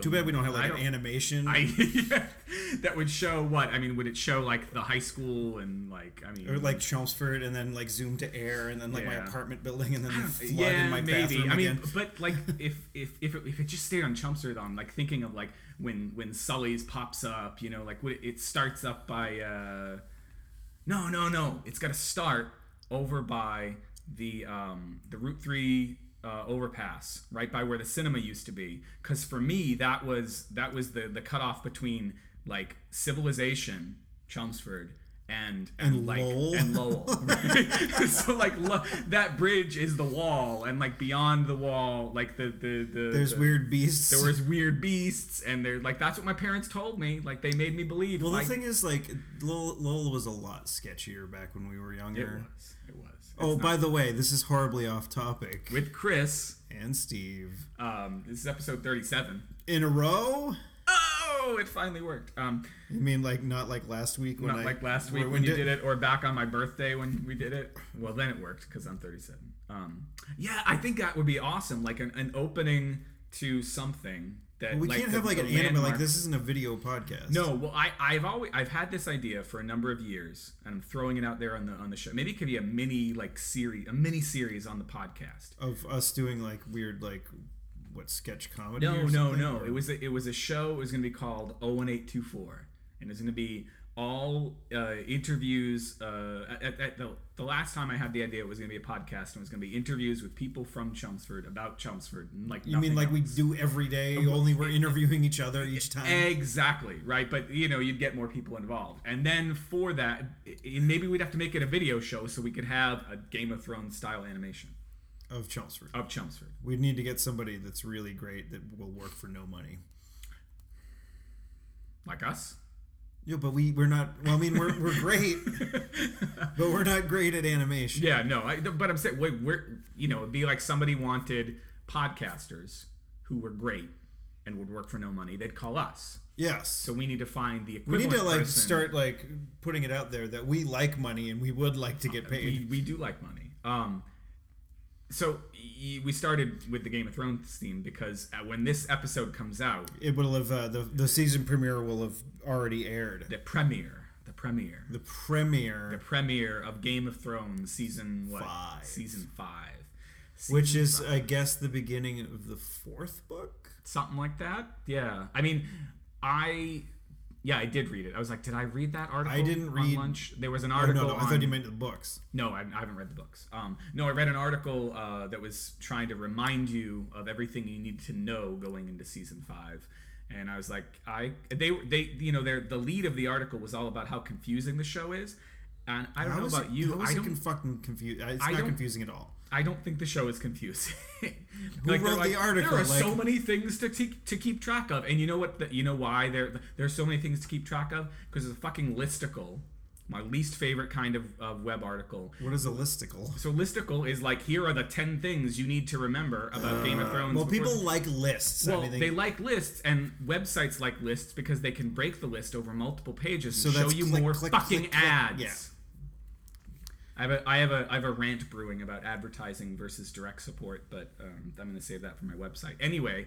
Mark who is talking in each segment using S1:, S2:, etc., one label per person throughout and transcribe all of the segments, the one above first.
S1: Too bad we don't have like an animation.
S2: I that would show what? I mean, would it show like the high school and like I mean,
S1: or like Chelmsford, and then like zoom to air, and then like my apartment building, and then the flood
S2: yeah,
S1: in my
S2: maybe.
S1: bathroom
S2: I mean,
S1: again.
S2: but like if if if it, if it just stayed on Chelmsford, I'm like thinking of like when when Sully's pops up, you know, like what it starts up by. uh No, no, no. It's got to start over by the um the Route Three. Uh, overpass right by where the cinema used to be because for me that was that was the the cutoff between like civilization chelmsford and and,
S1: And
S2: like
S1: Lowell.
S2: and Lowell. right? so like lo- that bridge is the wall, and like beyond the wall, like the the the
S1: There's
S2: the-
S1: weird beasts.
S2: There was weird beasts, and they're like that's what my parents told me. Like they made me believe.
S1: well,
S2: like,
S1: the thing is, like Lowell, Lowell was a lot sketchier back when we were younger.
S2: it was. It was.
S1: Oh, by the way, this is horribly off topic.
S2: with Chris,
S1: and Steve
S2: um, this is episode thirty-seven.
S1: in a row.
S2: Oh, it finally worked. Um,
S1: You mean like not like last week when
S2: not
S1: I
S2: like last week
S1: we
S2: when you did it, or back on my birthday when we did it. Well, then it worked because I'm 37. Um, yeah, I think that would be awesome, like an, an opening to something that
S1: We
S2: like,
S1: can't
S2: the-
S1: have like an anime. Like this isn't a video podcast.
S2: No, well, I, I've always I've had this idea for a number of years, and I'm throwing it out there on the on the show. Maybe it could be a mini like series, a mini series on the podcast.
S1: of us doing like weird like what sketch comedy.
S2: No, no, no.
S1: or-
S2: It was a, it was a show. It was going to be called 01824, and it's going to be all uh, interviews. Uh, at, at the, the last time I had the idea, it was going to be a podcast, and it was going to be interviews with people from Chelmsford about Chelmsford. And like
S1: You mean like we do every day? Only we're interviewing each other each time.
S2: Exactly right, but you know you'd get more people involved, and then for that, maybe we'd have to make it a video show so we could have a Game of Thrones style animation
S1: of Chelmsford.
S2: of Chelmsford.
S1: We'd need to get somebody that's really great that will work for no money.
S2: like us.
S1: Yeah, but we we're not. Well, I mean, we're we're great, but we're not great at animation.
S2: Yeah, no, I, but I'm saying, wait, we're you know, it'd be like somebody wanted podcasters who were great and would work for no money. They'd call us.
S1: Yes.
S2: So we need to find the
S1: we need to like
S2: person.
S1: start like putting it out there that we like money and we would like to get
S2: We,
S1: paid.
S2: we do like money. Um, so we started with the Game of Thrones theme because uh, when this episode comes out,
S1: It will have uh, the the season premiere will have already aired.
S2: the premiere, the premiere,
S1: The premiere,
S2: the premiere of Game of Thrones season what?
S1: Five.
S2: Season five.
S1: which is
S2: five.
S1: I guess the beginning of the fourth book.
S2: something like that. Yeah, I mean, I yeah, I did read it. I was like, did I read that article?
S1: I didn't
S2: on
S1: read-
S2: lunch. There was an
S1: Oh
S2: article.
S1: no, no, I
S2: on-
S1: thought you meant the books.
S2: No, I, I haven't read the books. Um, no, I read an article uh, that was trying to remind you of everything you need to know going into season five. And I was like, I they they you know their the lead of the article was all about how confusing the show is, and I don't
S1: How
S2: know about
S1: it,
S2: you. I
S1: it
S2: don't
S1: fucking confused? It's
S2: I don't-
S1: confusing at all.
S2: I don't think the show is confusing.
S1: Who
S2: they're
S1: wrote the article?
S2: There are so many things to te- to keep track of, and you know what? The, you know why there there's so many things to keep track of because it's a fucking listicle. My least favorite kind of, of web article.
S1: What is a listicle?
S2: So listicle is like here are the ten things you need to remember about Game of uh, Thrones.
S1: Well, people like lists.
S2: well,
S1: I mean,
S2: they like lists, and websites like lists because they can break the list over multiple pages
S1: So
S2: and show you
S1: click,
S2: more
S1: click,
S2: fucking
S1: click.
S2: ads.
S1: Yeah.
S2: I have a I have a I have a rant brewing about advertising versus direct support, but um, I'm going to save that for my website. Anyway,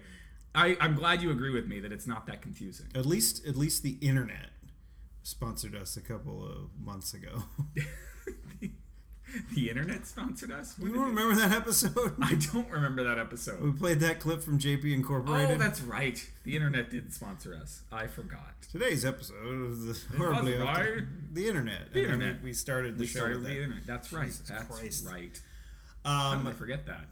S2: I, I'm glad you agree with me that it's not that confusing.
S1: at least at least the internet sponsored us a couple of months ago.
S2: the internet sponsored us. When
S1: you don't remember that episode?
S2: I don't remember that episode.
S1: we played that clip from JP Incorporated.
S2: Oh, that's right. The internet didn't sponsor us. I forgot.
S1: Today's episode of the horribly
S2: right.
S1: the internet.
S2: The internet.
S1: We, we started the
S2: We
S1: show
S2: started the
S1: that.
S2: internet. That's right.
S1: Jesus
S2: That's
S1: Christ.
S2: right. Did I
S1: Um,
S2: forget that?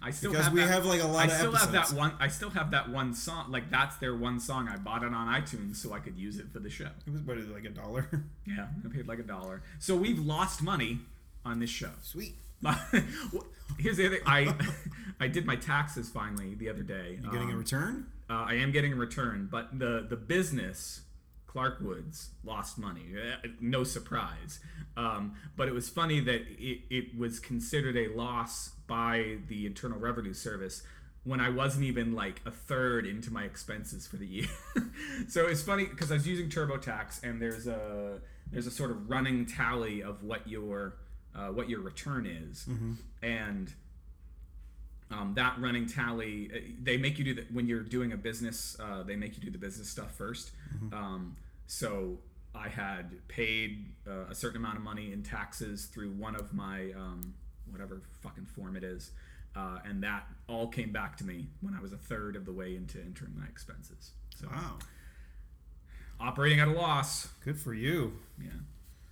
S2: I still
S1: because
S2: have
S1: we
S2: that,
S1: have like a lot
S2: I
S1: of
S2: still have that one. I still have that one song. Like that's their one song. I bought it on iTunes so I could use it for the show.
S1: it was what, like a dollar.
S2: Yeah, I paid like a dollar. So we've lost money on this show.
S1: Sweet.
S2: Here's the other. I I did my taxes finally the other day.
S1: You getting a
S2: Um,
S1: return?
S2: uh, I am getting a return, but the the business Clark Woods lost money. Uh, No surprise. Um, but it was funny that it, it was considered a loss by the Internal Revenue Service when I wasn't even like a third into my expenses for the year. so it's funny because I was using TurboTax and there's a there's a sort of running tally of what your uh, what your return is, and um, that running tally uh, they make you do that when you're doing a business uh, they make you do the business stuff 1st um, so i had paid uh, a certain amount of money in taxes through one of my um, whatever fucking form it is uh, and that all came back to me when i was a third of the way into entering my expenses. So
S1: Wow.
S2: operating at a loss.
S1: Good for you.
S2: yeah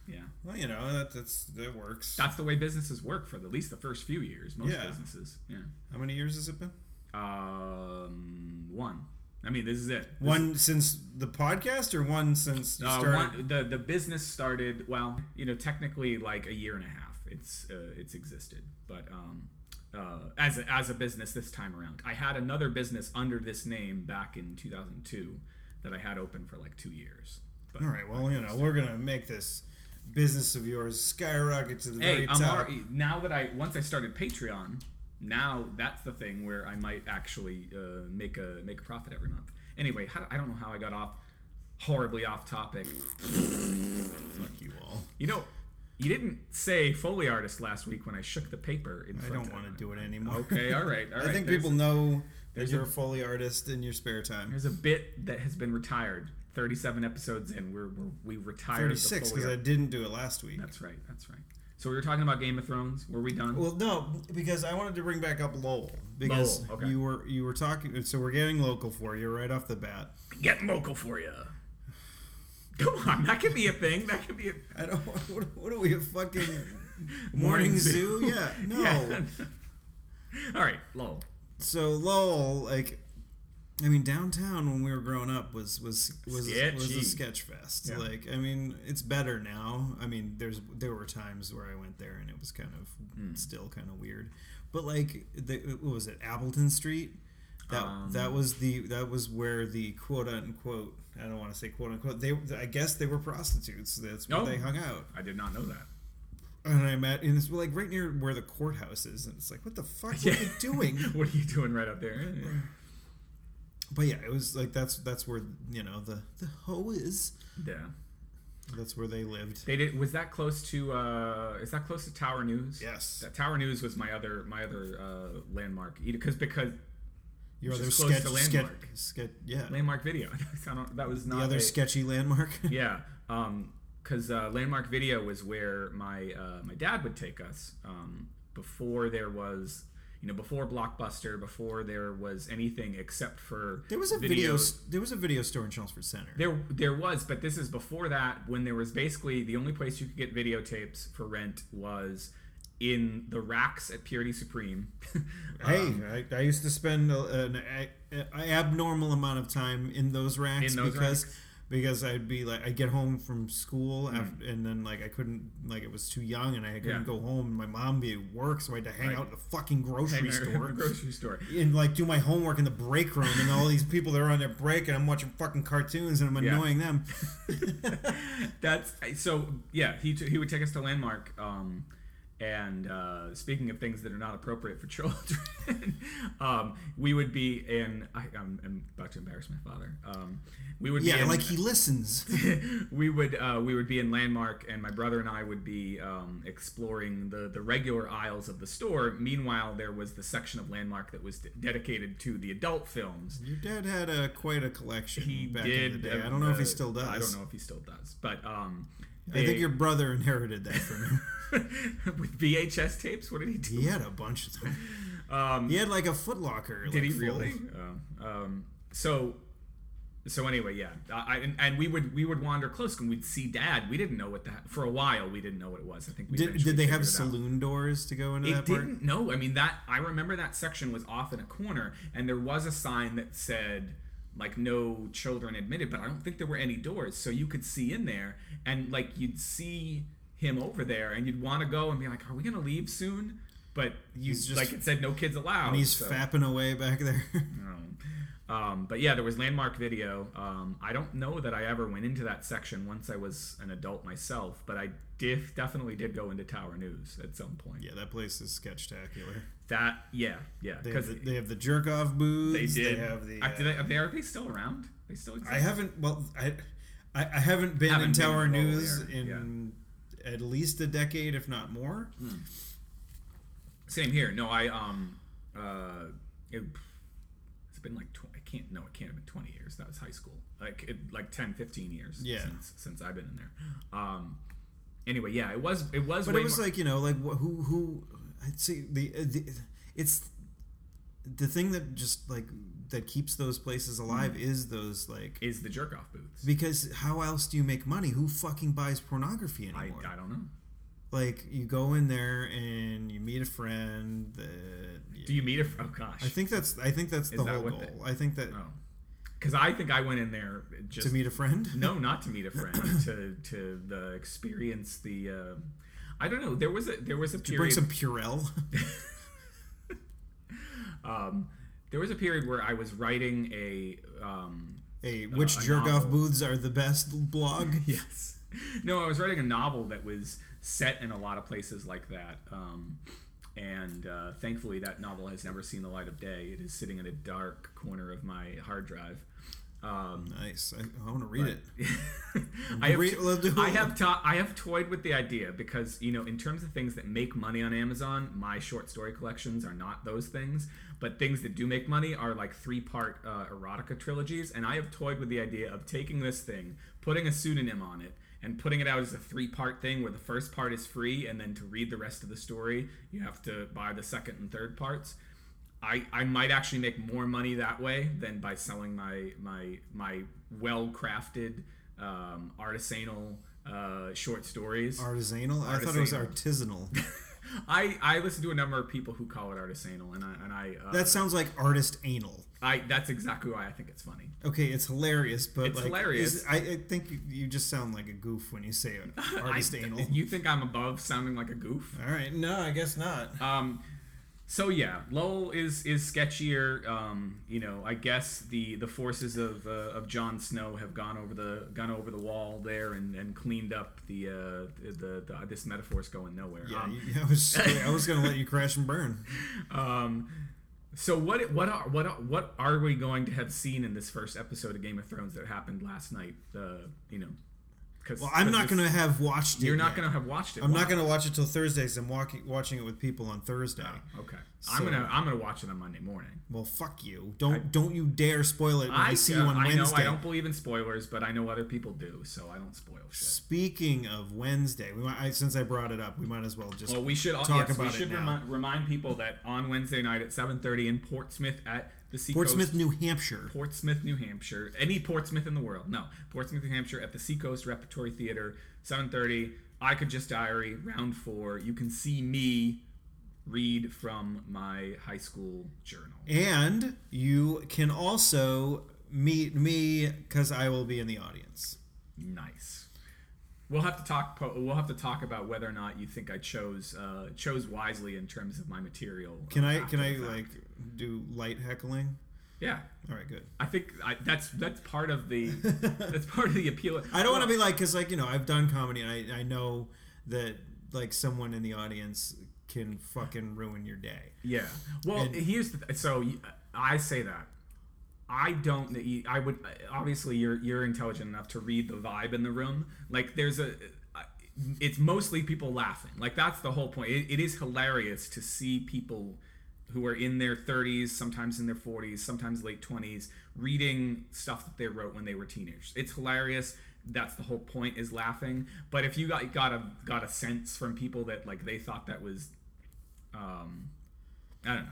S2: yeah
S1: Well, you know that that's that works.
S2: that's the way businesses work for at least the first few years most
S1: Yeah.
S2: businesses yeah
S1: How many years has it been?
S2: um, one i mean this is it This
S1: One since the podcast, or one since
S2: Uh, one, the the business started well, you know, technically like a year and a half. It's uh, it's existed, but um, uh, as a, as a business this time around, I had another business under this name back in 2002 that I had open for like two years. But,
S1: All right. Well, you know, we're gonna make this business of yours skyrocket to the
S2: hey,
S1: very
S2: I'm
S1: top.
S2: already now that I once I started Patreon, now that's the thing where I might actually uh, make a make a profit every month. Anyway, how, I don't know how I got off horribly off topic.
S1: Fuck you all.
S2: You know, you didn't say Foley artist last week when I shook the paper in
S1: I don't
S2: of
S1: want to do it anymore.
S2: Okay, all right, all right.
S1: I think
S2: There's-
S1: people know that
S2: there's
S1: you're
S2: a-
S1: a Foley artist in your spare time.
S2: There's a bit that has been retired. 37 episodes in, we're, we're we retired. the
S1: 36 because I didn't do it last week.
S2: That's right. That's right. So we were talking about Game of Thrones. Were we done?
S1: Well, no, because I wanted to bring back up Lowell because
S2: Lowell, okay.
S1: you were you were talking. So we're getting local for you right off the bat.
S2: Getting local for you. Come on, that could be a thing. That could be a
S1: I don't. What, what are we a fucking
S2: Morning
S1: morning
S2: zoo.
S1: zoo? Yeah, no.
S2: Yeah. All right, Lowell.
S1: So Lowell, like, I mean, downtown when we were growing up was was was was a sketch fest.
S2: Yeah.
S1: Like, I mean, it's better now. I mean, there's there were times where I went there and it was kind of
S2: Hmm.
S1: still kind of weird. But like, the, what was it, Appleton Street? That
S2: Um,
S1: that was the that was where the quote unquote. I don't want to say quote unquote. They I guess they were prostitutes. That's where
S2: Oh.
S1: they hung out.
S2: I did not know that.
S1: And I met, and it's like right near where the courthouse is, and it's like, what the fuck are you doing?
S2: what are you doing right up there?
S1: But yeah, it was like that's that's where you know the the hoe is.
S2: Yeah.
S1: That's where they lived.
S2: They did. Was that close to? uh Is that close to Tower News?
S1: Yes,
S2: That Tower News was my other my other uh, landmark because because
S1: your other sketch,
S2: to landmark.
S1: sketch, yeah,
S2: landmark video. I don't-
S1: the other
S2: a-
S1: sketchy landmark.
S2: yeah. Um, because uh, landmark video was where my uh, my dad would take us um, before there was you know before blockbuster before there was anything except for
S1: there was a video. There was a video store in Chelmsford Center.
S2: There, there was, but this is before that when there was basically the only place you could get videotapes for rent was in the racks at Purity Supreme.
S1: hey,
S2: Um,
S1: I, I used to spend an a, a abnormal amount of time in those racks
S2: In those
S1: because
S2: racks.
S1: Because I'd be like I'd get home from school after, and then like I couldn't like it was too young and I couldn't
S2: Mm. Yeah.
S1: go home. and My mom be at work, so I had to hang
S2: Right.
S1: out at the fucking grocery store.
S2: grocery store.
S1: and like do my homework in the break room and all these people that are on their break and I'm watching fucking cartoons and I'm
S2: Yeah.
S1: annoying them.
S2: That's so. Yeah, he t- he would take us to Landmark. Um, and uh, speaking of things that are not appropriate for children, um, we would be in. I, I'm, I'm about to embarrass my father. Um, we would be
S1: Yeah,
S2: in,
S1: like he listens.
S2: we would uh, we would be in Landmark, and my brother and I would be um, exploring the the regular aisles of the store. Meanwhile, there was the section of Landmark that was d- dedicated to the adult films.
S1: Your dad had a quite a collection
S2: He
S1: back
S2: did.
S1: in the day. I
S2: uh,
S1: don't know if he
S2: uh,
S1: still does.
S2: I don't know if he still does, but um,
S1: I think your brother inherited that from him.
S2: with VHS tapes. What did he do?
S1: he had a bunch of them.
S2: Um,
S1: He had like a Footlocker.
S2: did
S1: like,
S2: he
S1: full.
S2: really? Oh, um, so. So anyway, yeah, I, and, and we would we would wander close and we'd see Dad. We didn't know what that for a while. We didn't know what it was. I think we
S1: Did, did they have saloon doors to go into
S2: It
S1: that part?
S2: didn't. No, I mean that. I remember that section was off in a corner, and there was a sign that said like no children admitted, but I don't think there were any doors, so you could see in there, and like you'd see him over there, and you'd want to go and be like, "Are we gonna leave soon?" But you
S1: He's just-
S2: like it said no kids allowed.
S1: And he's
S2: so-
S1: fapping away back there.
S2: um, um, but yeah, there was landmark video. Um, I don't know that I ever went into that section once I was an adult myself, but I did definitely did go into Tower News at some point.
S1: yeah, that place is sketchtacular.
S2: That yeah yeah
S1: They
S2: because
S1: the, they have the jerk off booths.
S2: They did.
S1: They have the.
S2: I,
S1: uh,
S2: they, are, they, are they still around? They still exist?
S1: I haven't. Well, I I, I haven't been
S2: Haven't
S1: in Tower News in at least a decade, if not more.
S2: Same here. No, I um uh it, it's been like tw- I can't no it can't have been 20 years. That was high school. Like it, like 10 15 years
S1: Yeah.
S2: since since I've been in there. Um anyway, yeah, it was it was
S1: But it was
S2: more,
S1: like you know, like who who I'd say the, uh, the it's the thing that just like that keeps those places alive
S2: Mm.
S1: is those like
S2: is the jerk off booths.
S1: because how else do you make money? Who fucking buys pornography
S2: I,
S1: anymore?
S2: I don't know.
S1: Like you go in there and you meet a friend that
S2: Do you meet a fr- oh gosh.
S1: I think that's I think that's
S2: Is
S1: the
S2: that
S1: whole goal.
S2: they-
S1: I think that
S2: oh. Cuz I think I went in there just
S1: to meet a friend.
S2: No, not to meet a friend, to to the experience the uh, I don't know. There was a there was a
S1: to bring some Purell.
S2: um, there was a period where I was writing a um,
S1: a which jerk off booths are the best blog.
S2: yes, no, I was writing a novel that was set in a lot of places like that. Um, and uh, thankfully, that novel has never seen the light of day. It is sitting in a dark corner of my hard drive. Um,
S1: Nice. I, I want to read it.
S2: I have,
S1: Read-
S2: I have to- I have toyed with the idea because you know in terms of things that make money on Amazon, my short story collections are not those things. But things that do make money are like three part uh, erotica trilogies, and I have toyed with the idea of taking this thing, putting a pseudonym on it, and putting it out as a three part thing where the first part is free, and then to read the rest of the story, you have to buy the second and third parts. I, I might actually make more money that way than by selling my my my well crafted um, artisanal uh, short stories.
S1: Artisanal? I thought it was
S2: Artisanal.
S1: artisanal.
S2: I, I listen to a number of people who call it artisanal, and I and I uh,
S1: that sounds like artist anal.
S2: I that's exactly why I think it's funny.
S1: Okay, it's hilarious, but
S2: It's
S1: like,
S2: hilarious.
S1: is- I, I think you, you just sound like a goof when you say it. Artist
S2: I-
S1: anal.
S2: You think I'm above sounding like a goof?
S1: All right, no, I guess not.
S2: Um, so yeah, Lowell is is sketchier. Um, you know, I guess the the forces of uh, of Jon Snow have gone over the gone over the wall there and, and cleaned up the, uh, the, the the this metaphor's going nowhere.
S1: Yeah,
S2: Um,
S1: I was I was gonna let you crash and burn.
S2: um, so what what are what are, what are we going to have seen in this first episode of Game of Thrones that happened last night? Uh, you know, because
S1: Well, I'm not gonna have watched it.
S2: You're not
S1: yet.
S2: gonna have watched it.
S1: I'm
S2: Why?
S1: not gonna watch it till Thursday. Cause I'm walking, watching it with people on Thursday.
S2: Okay,
S1: So-
S2: I'm gonna I'm gonna watch it on Monday morning.
S1: Well, fuck you. Don't don't you dare spoil it when I, see you
S2: uh,
S1: on
S2: I
S1: Wednesday.
S2: I don't believe in spoilers, but I know other people do, so I don't spoil shit.
S1: Speaking of Wednesday, we might, I, since I brought it up, we might as well just
S2: Well, we should
S1: talk
S2: yes, we
S1: about it We
S2: should
S1: now.
S2: remind, remind people that on Wednesday night at 7:30 in Portsmouth at the Seacoast,
S1: Portsmouth, New Hampshire.
S2: Portsmouth, New Hampshire. Any Portsmouth in the world? No, Portsmouth, New Hampshire at the Seacoast Repertory Theater, 7:30. I could just diary round four. You can see me read from my high school journal.
S1: And you can also meet me because I will be in the audience.
S2: Nice. We'll have to talk. po- We'll have to talk about whether or not you think I chose uh, chose wisely in terms of my material.
S1: Can
S2: uh,
S1: I can I like do light heckling?
S2: Yeah,
S1: All right, good.
S2: I think I, that's that's part of the that's part of the appeal.
S1: I don't want to be like because like you know I've done comedy and I I know that like someone in the audience can fucking ruin your day.
S2: Yeah. Well,
S1: And-
S2: here's the th- so I say that. I don't. I would obviously you're you're intelligent enough to read the vibe in the room. Like there's a. It's mostly people laughing. Like that's the whole point. It, it is hilarious to see people who are in their 30s, sometimes in their 40s, sometimes late 20s, reading stuff that they wrote when they were teenagers. It's hilarious. That's the whole point is laughing. But if you got got a got a sense from people that like they thought that was um, I don't know.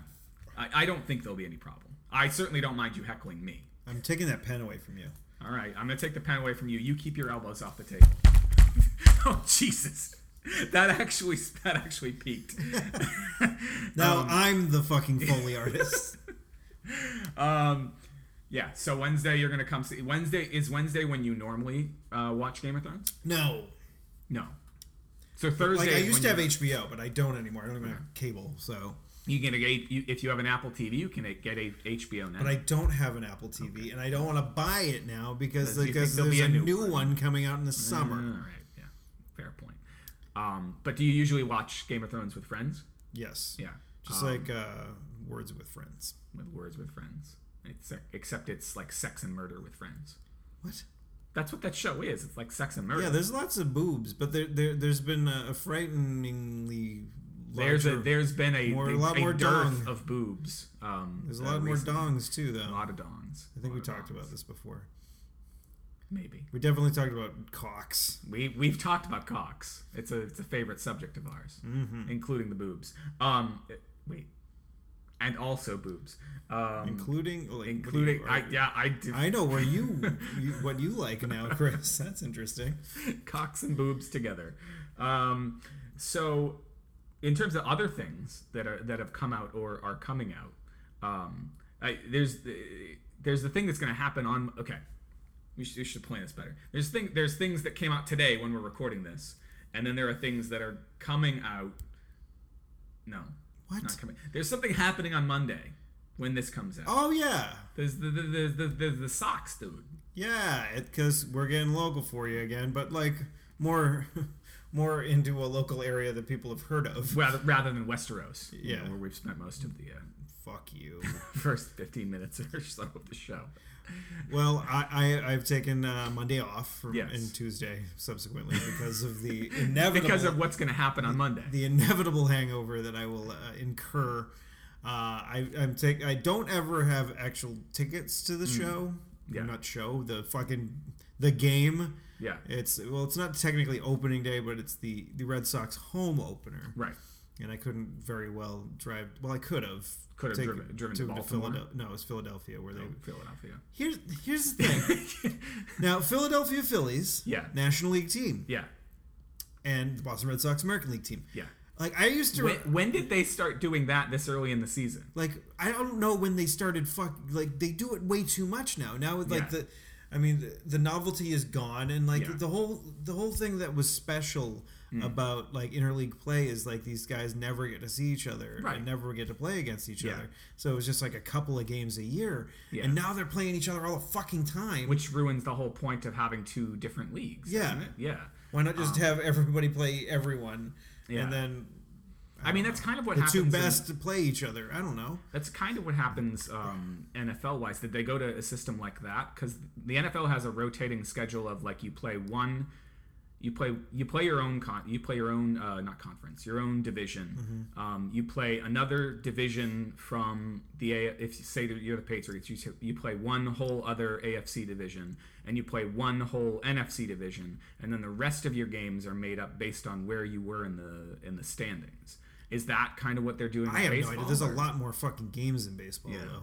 S2: I, I don't think there'll be any problem. I certainly don't mind you heckling me.
S1: I'm taking that pen away from you.
S2: All right, I'm gonna take the pen away from you. You keep your elbows off the table. oh Jesus, that actually that actually peaked.
S1: Now
S2: Um,
S1: I'm the fucking foley artist.
S2: um, yeah. So Wednesday you're gonna come see. Wednesday is Wednesday when you normally uh, watch Game of Thrones.
S1: no,
S2: No. So Thursday.
S1: like I used to have HBO, but I don't anymore. I don't even have cable, so.
S2: You can get you, if you have an Apple TV, you can get a HBO now.
S1: But I don't have an Apple TV, and I don't want to buy it now because
S2: Because you think
S1: because
S2: there'll
S1: there's
S2: be
S1: a,
S2: a new
S1: new one. coming out in the summer.
S2: All right. Yeah. Fair point. Um, but do you usually watch Game of Thrones with friends?
S1: Yes,
S2: Yeah.
S1: just
S2: Um,
S1: like uh, Words with Friends.
S2: with words with friends. It's, except it's like sex and murder with friends.
S1: What?
S2: That's what that show is. It's like sex and murder.
S1: Yeah, there's lots of boobs, but there, there there's been a, a frighteningly
S2: there's a there's been a,
S1: more- a
S2: a,
S1: lot more
S2: dearth
S1: dong.
S2: of boobs. Um,
S1: there's a
S2: uh,
S1: lot more
S2: recently.
S1: dongs too, though.
S2: A lot of dongs.
S1: I think we talked
S2: dongs.
S1: about this before.
S2: Maybe
S1: We definitely talked about cocks.
S2: we we've talked about cocks. It's a it's a favorite subject of ours,
S1: Mm-hmm.
S2: including the boobs. Um, wait, and also boobs. Um,
S1: including like,
S2: including
S1: you-
S2: I yeah I do
S1: I know where you, you what you like now, Chris. That's interesting.
S2: cocks and boobs together. Um, so, in terms of other things that are that have come out or are coming out, um, I, there's the, there's the thing that's going to happen on. Okay, we should, we should plan this better. There's thing there's things that came out today when we're recording this, and then there are things that are coming out. No,
S1: What?
S2: not coming. There's something happening on Monday when this comes out.
S1: Oh yeah,
S2: There's the the the the, the, the Sox, dude.
S1: yeah. Because we're getting local for you again, but like more, more into a local area that people have heard of.
S2: rather rather than Westeros, you
S1: Yeah.
S2: know, where we've spent most of the uh,
S1: Fuck you.
S2: first 15 minutes or so of the show.
S1: Well, I, I I've taken uh, Monday off from,
S2: Yes.
S1: and Tuesday subsequently because of the inevitable
S2: Because of what's going to happen on Monday.
S1: the inevitable hangover that I will uh, incur. Uh, I I'm take I don't ever have actual tickets to the show.
S2: Mm. Yeah.
S1: Not show the fucking the game.
S2: Yeah.
S1: It's well, it's not technically opening day, but it's the the Red Sox home opener.
S2: Right.
S1: And I couldn't very well drive. Well, I could have.
S2: Could have driven- driven to Baltimore?
S1: Philadelphia. No, it was Philadelphia where they.
S2: Oh, Philadelphia.
S1: Here's here's the thing. now, Philadelphia Phillies,
S2: Yeah.
S1: National League team,
S2: Yeah.
S1: and the Boston Red Sox American League team.
S2: Yeah.
S1: Like I used to.
S2: When, when did they start doing that this early in the season?
S1: like I don't know when they started fuck like they do it way too much now. Now like
S2: Yeah.
S1: the I mean the, the novelty is gone and like
S2: Yeah.
S1: the whole the whole thing that was special
S2: Hmm.
S1: about like interleague play is like these guys never get to see each other
S2: Right.
S1: and never get to play against each
S2: Yeah.
S1: other. So it was just like a couple of games a year.
S2: Yeah.
S1: And now they're playing each other all the fucking time.
S2: Which ruins the whole point of having two different leagues.
S1: Yeah.
S2: it? Yeah.
S1: Why not just have everybody play everyone
S2: Um, Yeah.
S1: and then
S2: I mean, that's kind of what
S1: the
S2: happens.
S1: two
S2: in-
S1: best to play each other. I don't know.
S2: That's kind of what happens um, NFL wise. Did they go to a system like that? Because the NFL has a rotating schedule of like you play one, you play you play your own con, you play your own uh, not conference, your own division. Um, you play another division from the A. If you say that you're the Patriots, you you play one whole other AFC division, and you play one whole NFC division, and then the rest of your games are made up based on where you were in the in the standings. Is that kind of what they're doing?
S1: I have no idea. There's a lot more fucking games in baseball
S2: Yeah.
S1: though.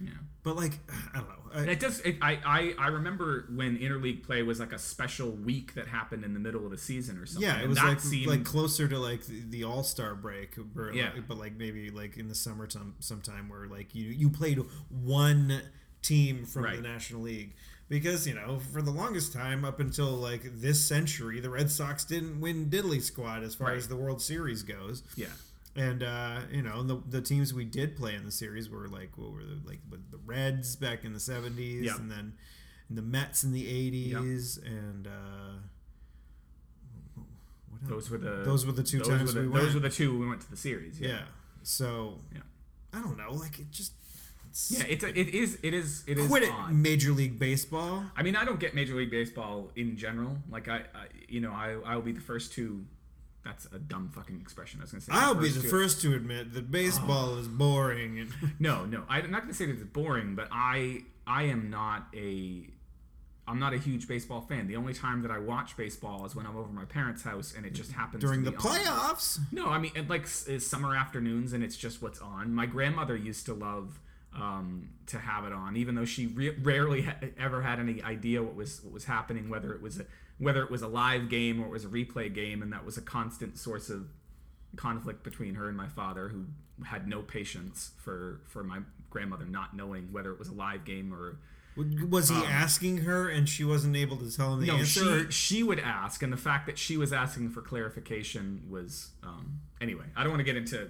S2: Yeah.
S1: But like I don't know. I,
S2: And it does. It, I, I I remember when interleague play was like a special week that happened in the middle of the season or something.
S1: Yeah, it was like
S2: seemed,
S1: like closer to like the, the All Star break, or
S2: Yeah.
S1: like, but like maybe like in the summer some sometime where like you you played one team from
S2: Right.
S1: the National League because you know for the longest time up until like this century the Red Sox didn't win diddly squad as far
S2: Right.
S1: as the World Series goes.
S2: yeah,
S1: And uh, you know the, the teams we did play in the series were like what were the like the the Reds back in the seventies,
S2: Yep.
S1: and then the Mets in the eighties, and uh, what
S2: those were the
S1: Those were the two
S2: those
S1: times
S2: were the,
S1: we
S2: those
S1: went.
S2: were the two we went to the series.
S1: yeah.
S2: Yeah,
S1: So
S2: Yeah.
S1: I don't know, like it just it's,
S2: yeah. It's a, it is it is it is
S1: quit it. Major League Baseball.
S2: I mean, I don't get Major League Baseball in general. Like I, I you know, I I will be the first to. That's a dumb fucking expression. I was gonna say.
S1: I'll be the first to admit that baseball is boring. And
S2: No, no. I'm not going to say that it's boring, but I I am not a I'm not a huge baseball fan. The only time that I watch baseball is when I'm over my parents' house and it just happens
S1: during
S2: to
S1: the
S2: be on.
S1: playoffs,
S2: No, I mean it, like is summer afternoons and it's just what's on. My grandmother used to love um, to have it on, even though she re- rarely ha- ever had any idea what was what was happening, whether it was a whether it was a live game or it was a replay game, and that was a constant source of conflict between her and my father, who had no patience for for my grandmother not knowing whether it was a live game or
S1: was he asking her and she wasn't able to tell him the
S2: Um, no,
S1: answer?
S2: she she would ask, and the fact that she was asking for clarification was um, anyway. I don't want to get into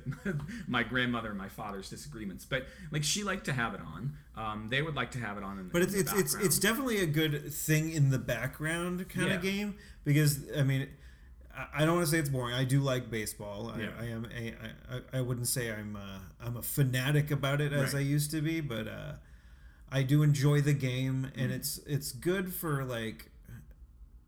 S2: my grandmother and my father's disagreements, but like she liked to have it on. Um, they would like to have it on. In,
S1: But
S2: in
S1: it's
S2: the
S1: it's it's, it's definitely a good thing in the background kind
S2: Yeah.
S1: of game because I mean I- I don't want to say it's boring. I do like baseball. I,
S2: Yeah.
S1: I am a I, I- I wouldn't say I'm uh, I'm a fanatic about it as
S2: Right.
S1: I used to be, but uh, I do enjoy the game
S2: Mm-hmm.
S1: and it's it's good for like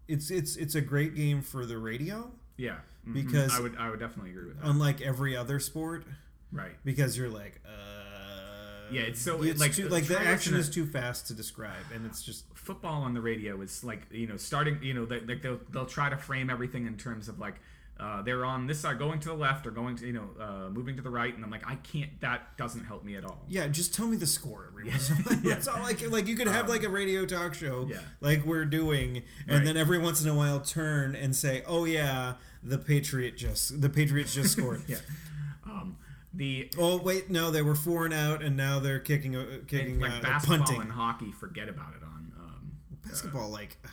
S1: it's it's it's a great game for the radio,
S2: Yeah, mhm.
S1: Because-
S2: I would I would definitely agree with that.
S1: unlike every other sport,
S2: right.
S1: because you're like, uh,
S2: Yeah, it's so-
S1: it's
S2: like,
S1: too, like the action is too fast to describe, and it's just
S2: football on the radio is like you know starting you know they, like they'll they'll try to frame everything in terms of like uh, they're on this side going to the left or going to you know uh, moving to the right and I'm like I can't that doesn't help me at all.
S1: yeah. Just tell me the score every once in a. That's all. Like like you could have like a radio talk show,
S2: Um, yeah.
S1: like we're doing, and
S2: Right.
S1: then every once in a while turn and say, oh yeah, the Patriot just the Patriots just scored.
S2: Yeah. Um, the
S1: Oh wait, no, they were four and out, and now they're kicking, uh, kicking,
S2: like
S1: uh,
S2: basketball
S1: punting.
S2: and hockey, forget about it on. Um,
S1: Basketball, like,
S2: yeah.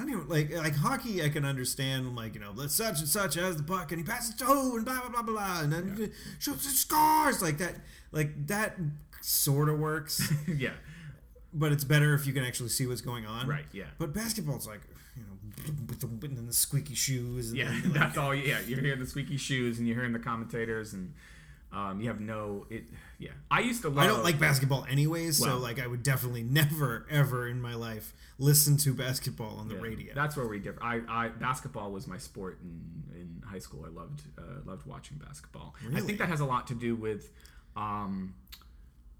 S1: I don't even like like hockey. I can understand, like you know, let such and such has the puck, and he passes to who, and blah blah blah blah, and then
S2: Yeah.
S1: shoots and scores like that. Like that sort of works,
S2: yeah.
S1: but it's better if you can actually see what's going on.
S2: Right. Yeah.
S1: But basketball's like, you know, with the, and then the squeaky shoes. And
S2: Yeah,
S1: like,
S2: that's all. Yeah, you're hearing the squeaky shoes and you're hearing the commentators and um, you have no. It. Yeah, I used to love.
S1: I don't like basketball anyways, so like I would definitely never ever in my life listen to basketball on the
S2: Yeah,
S1: radio.
S2: That's where we differ. I, I basketball was my sport in, in high school. I loved uh, loved watching basketball. I think that has a lot to do with, um,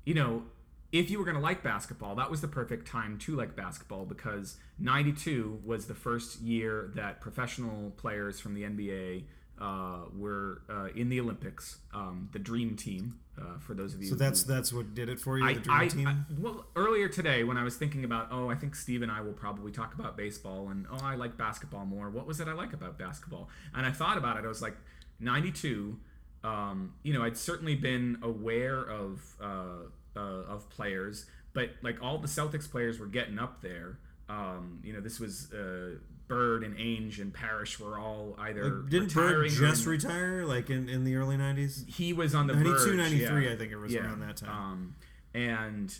S2: you know, if you were going to like basketball, that was the perfect time to like basketball because '92 was the first year that professional players from the NBA. Uh, were uh, in the Olympics, um, the Dream Team. Uh, for those of you,
S1: so that's
S2: who,
S1: that's what did it for you,
S2: I,
S1: the dream
S2: I,
S1: team.
S2: I- well, earlier today when I was thinking about, oh, I think Steve and I will probably talk about baseball, and oh, I like basketball more. What was it I like about basketball? And I thought about it. I was like, '92. Um, you know, I'd certainly been aware of uh, uh, of players, but like all the Celtics players were getting up there. Um, you know, this was uh, Bird and Ainge and Parrish were all either
S1: Like, didn't Bird just
S2: in-
S1: retire like in, in the early 90s?
S2: he was on the
S1: 92,
S2: verge,
S1: 93,
S2: yeah.
S1: I think it was around that time.
S2: Um, and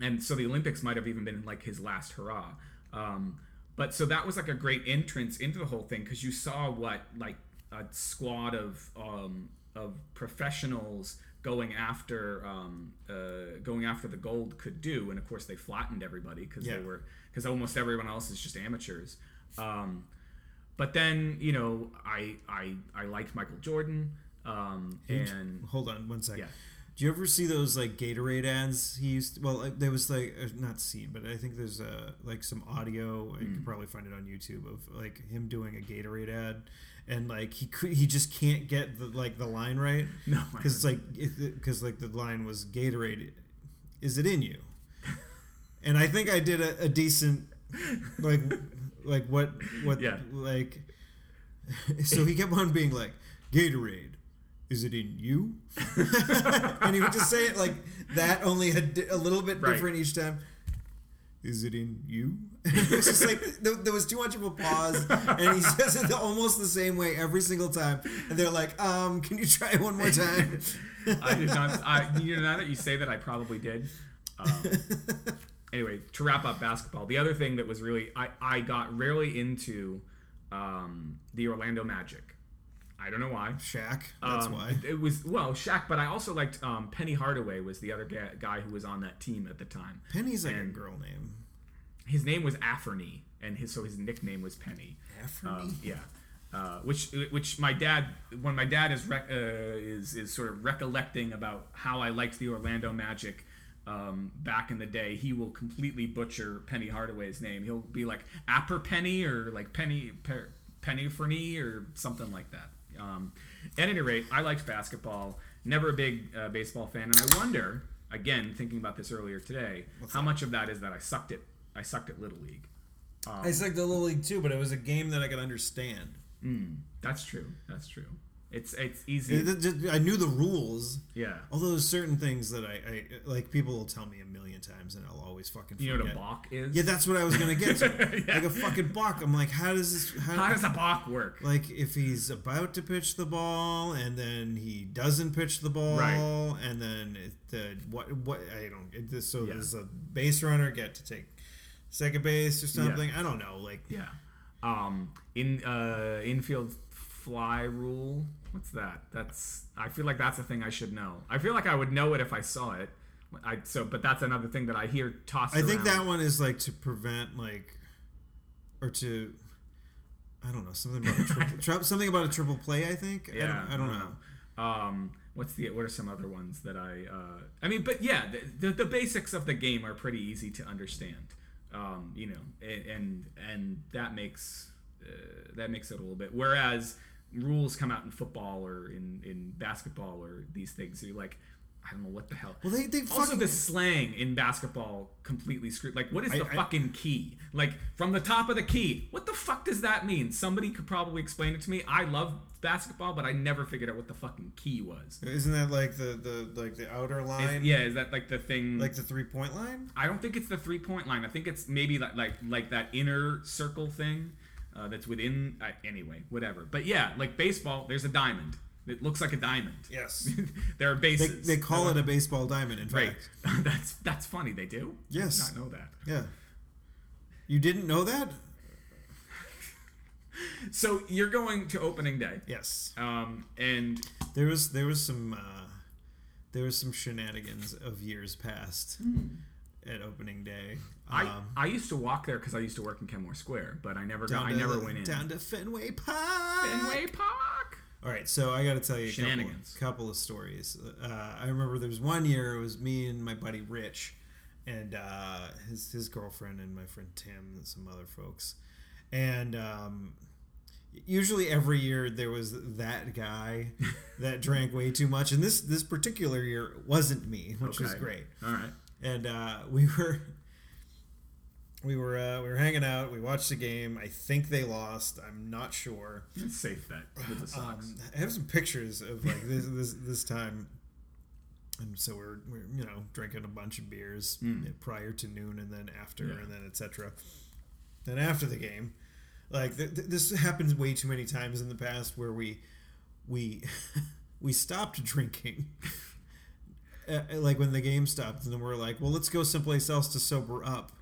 S2: and so the Olympics might have even been like his last hurrah. Um, but so that was like a great entrance into the whole thing because you saw what like a squad of um, of professionals going after um, uh, going after the gold could do, and of course they flattened everybody because
S1: Yeah.
S2: they were because almost everyone else is just amateurs. Um, but then you know I I I liked Michael Jordan. Um, and
S1: Hold on one second.
S2: Yeah.
S1: Do you ever see those like Gatorade ads? He used to, well, there was like uh, not seen, but I think there's uh, like some audio. You
S2: Mm.
S1: can probably find it on YouTube of like him doing a Gatorade ad, and like he could, he just can't get the like the line right
S2: No,
S1: because it's like because like the line was Gatorade, is it in you? And I think I did a, a decent like like what what
S2: Yeah.
S1: like so he kept on being like Gatorade is it in you and he would just say it like that only a, a little bit
S2: Right.
S1: different each time is it in you it's just like there, there was too much of a pause and he says it almost the same way every single time and they're like um can you try it one more time
S2: I did not. I, you know, now that you say that, I probably did. Um, anyway, to wrap up basketball, the other thing that was really I I got rarely into um, the Orlando Magic. I don't know why.
S1: Shaq that's
S2: Um,
S1: why
S2: it was well Shaq, but I also liked um, Penny Hardaway was the other guy, guy who was on that team at the time.
S1: Penny's like a girl name
S2: His name was Anfernee, and his so his nickname was Penny.
S1: Anfernee?
S2: Um, yeah. Uh, which which my dad when my dad is rec- uh, is is sort of recollecting about how I liked the Orlando Magic um, back in the day, he will completely butcher Penny Hardaway's name. He'll be like Apper Penny or like Penny per, Penny Fernie or something like that. Um, at any rate, I liked basketball. Never a big uh, baseball fan, and I wonder again thinking about this earlier today, how much of that is that I sucked at I sucked at little league.
S1: I sucked at Little League too, but it was a game that I could understand.
S2: That's true. That's true. It's it's easy.
S1: It- it I knew the rules.
S2: yeah.
S1: Although there's certain things that I, I like, people will tell me a million times, and I'll always fucking forget.
S2: You know what a balk is?
S1: Yeah, that's what I was gonna get to. Like a fucking balk. I'm like, how does this? How,
S2: How does a balk work?
S1: like if he's about to pitch the ball and then he doesn't pitch the ball
S2: Right.
S1: and then it, the what what I don't it, this so
S2: Yeah.
S1: does a base runner get to take second base or something? I don't know. Like
S2: Yeah. Um. In uh infield fly rule. What's that? That's. I feel like that's a thing I should know. I feel like I would know it if I saw it. I so, but that's another thing that I hear tossed.
S1: I think
S2: around.
S1: that one is like to prevent like or to I don't know something about a triple, tri- something about a triple play. I think. I don't, I don't know.
S2: Um, what's the what are some other ones that I? Uh, I mean, but yeah, the, the, the basics of the game are pretty easy to understand. Um, you know, and and, and that makes uh, that makes it a little bit. Whereas rules come out in football or in in basketball or these things, you're like. I don't know what the hell.
S1: Well, they- they
S2: also
S1: fucking-
S2: the slang in basketball completely screwed. Like, what is the
S1: I-
S2: fucking key? Like from the top of the key. What the fuck does that mean? Somebody could probably explain it to me. I love basketball, but I never figured out what the fucking key was.
S1: Isn't that like the the like the outer
S2: Is-
S1: line?
S2: yeah, is that like the thing?
S1: Like the three point line.
S2: I don't think it's the three point line. I think it's maybe like like like that inner circle thing uh, that's within. Uh, anyway, whatever. But yeah, like baseball, there's a diamond. It looks like a diamond.
S1: Yes.
S2: there are
S1: They,
S2: bases.
S1: they call it a baseball diamond. In
S2: right.
S1: fact.
S2: that's that's funny. They do.
S1: Yes.
S2: I did not know that.
S1: Yeah. You didn't know that?
S2: So you're going to opening day.
S1: Yes.
S2: Um, and
S1: There was there was some uh, there was some shenanigans of years past at opening day.
S2: I,
S1: Um,
S2: I used to walk there because I used to work in Kenmore Square, but I never got, I never went in.
S1: down to Fenway Park.
S2: Fenway Park.
S1: All right, so I got to tell you a couple, couple of stories. Uh, I remember there was one year it was me and my buddy Rich, and uh, his his girlfriend and my friend Tim and some other folks, and um, usually every year there was that guy that drank way too much, and this this particular year wasn't me, which was great
S2: All right.
S1: And uh, we were we were uh, we were hanging out. We watched the game. I think they lost. I'm not sure.
S2: It's safe bet with the Sox.
S1: Um, I have some pictures of like this this this time. And so we're, we're you know drinking a bunch of beers prior to noon and then after.
S2: Yeah.
S1: and then etc. Then after the game, like th- th- this happens way too many times in the past where we we we stopped drinking uh, like when the game stopped and then we're like well let's go someplace else to sober up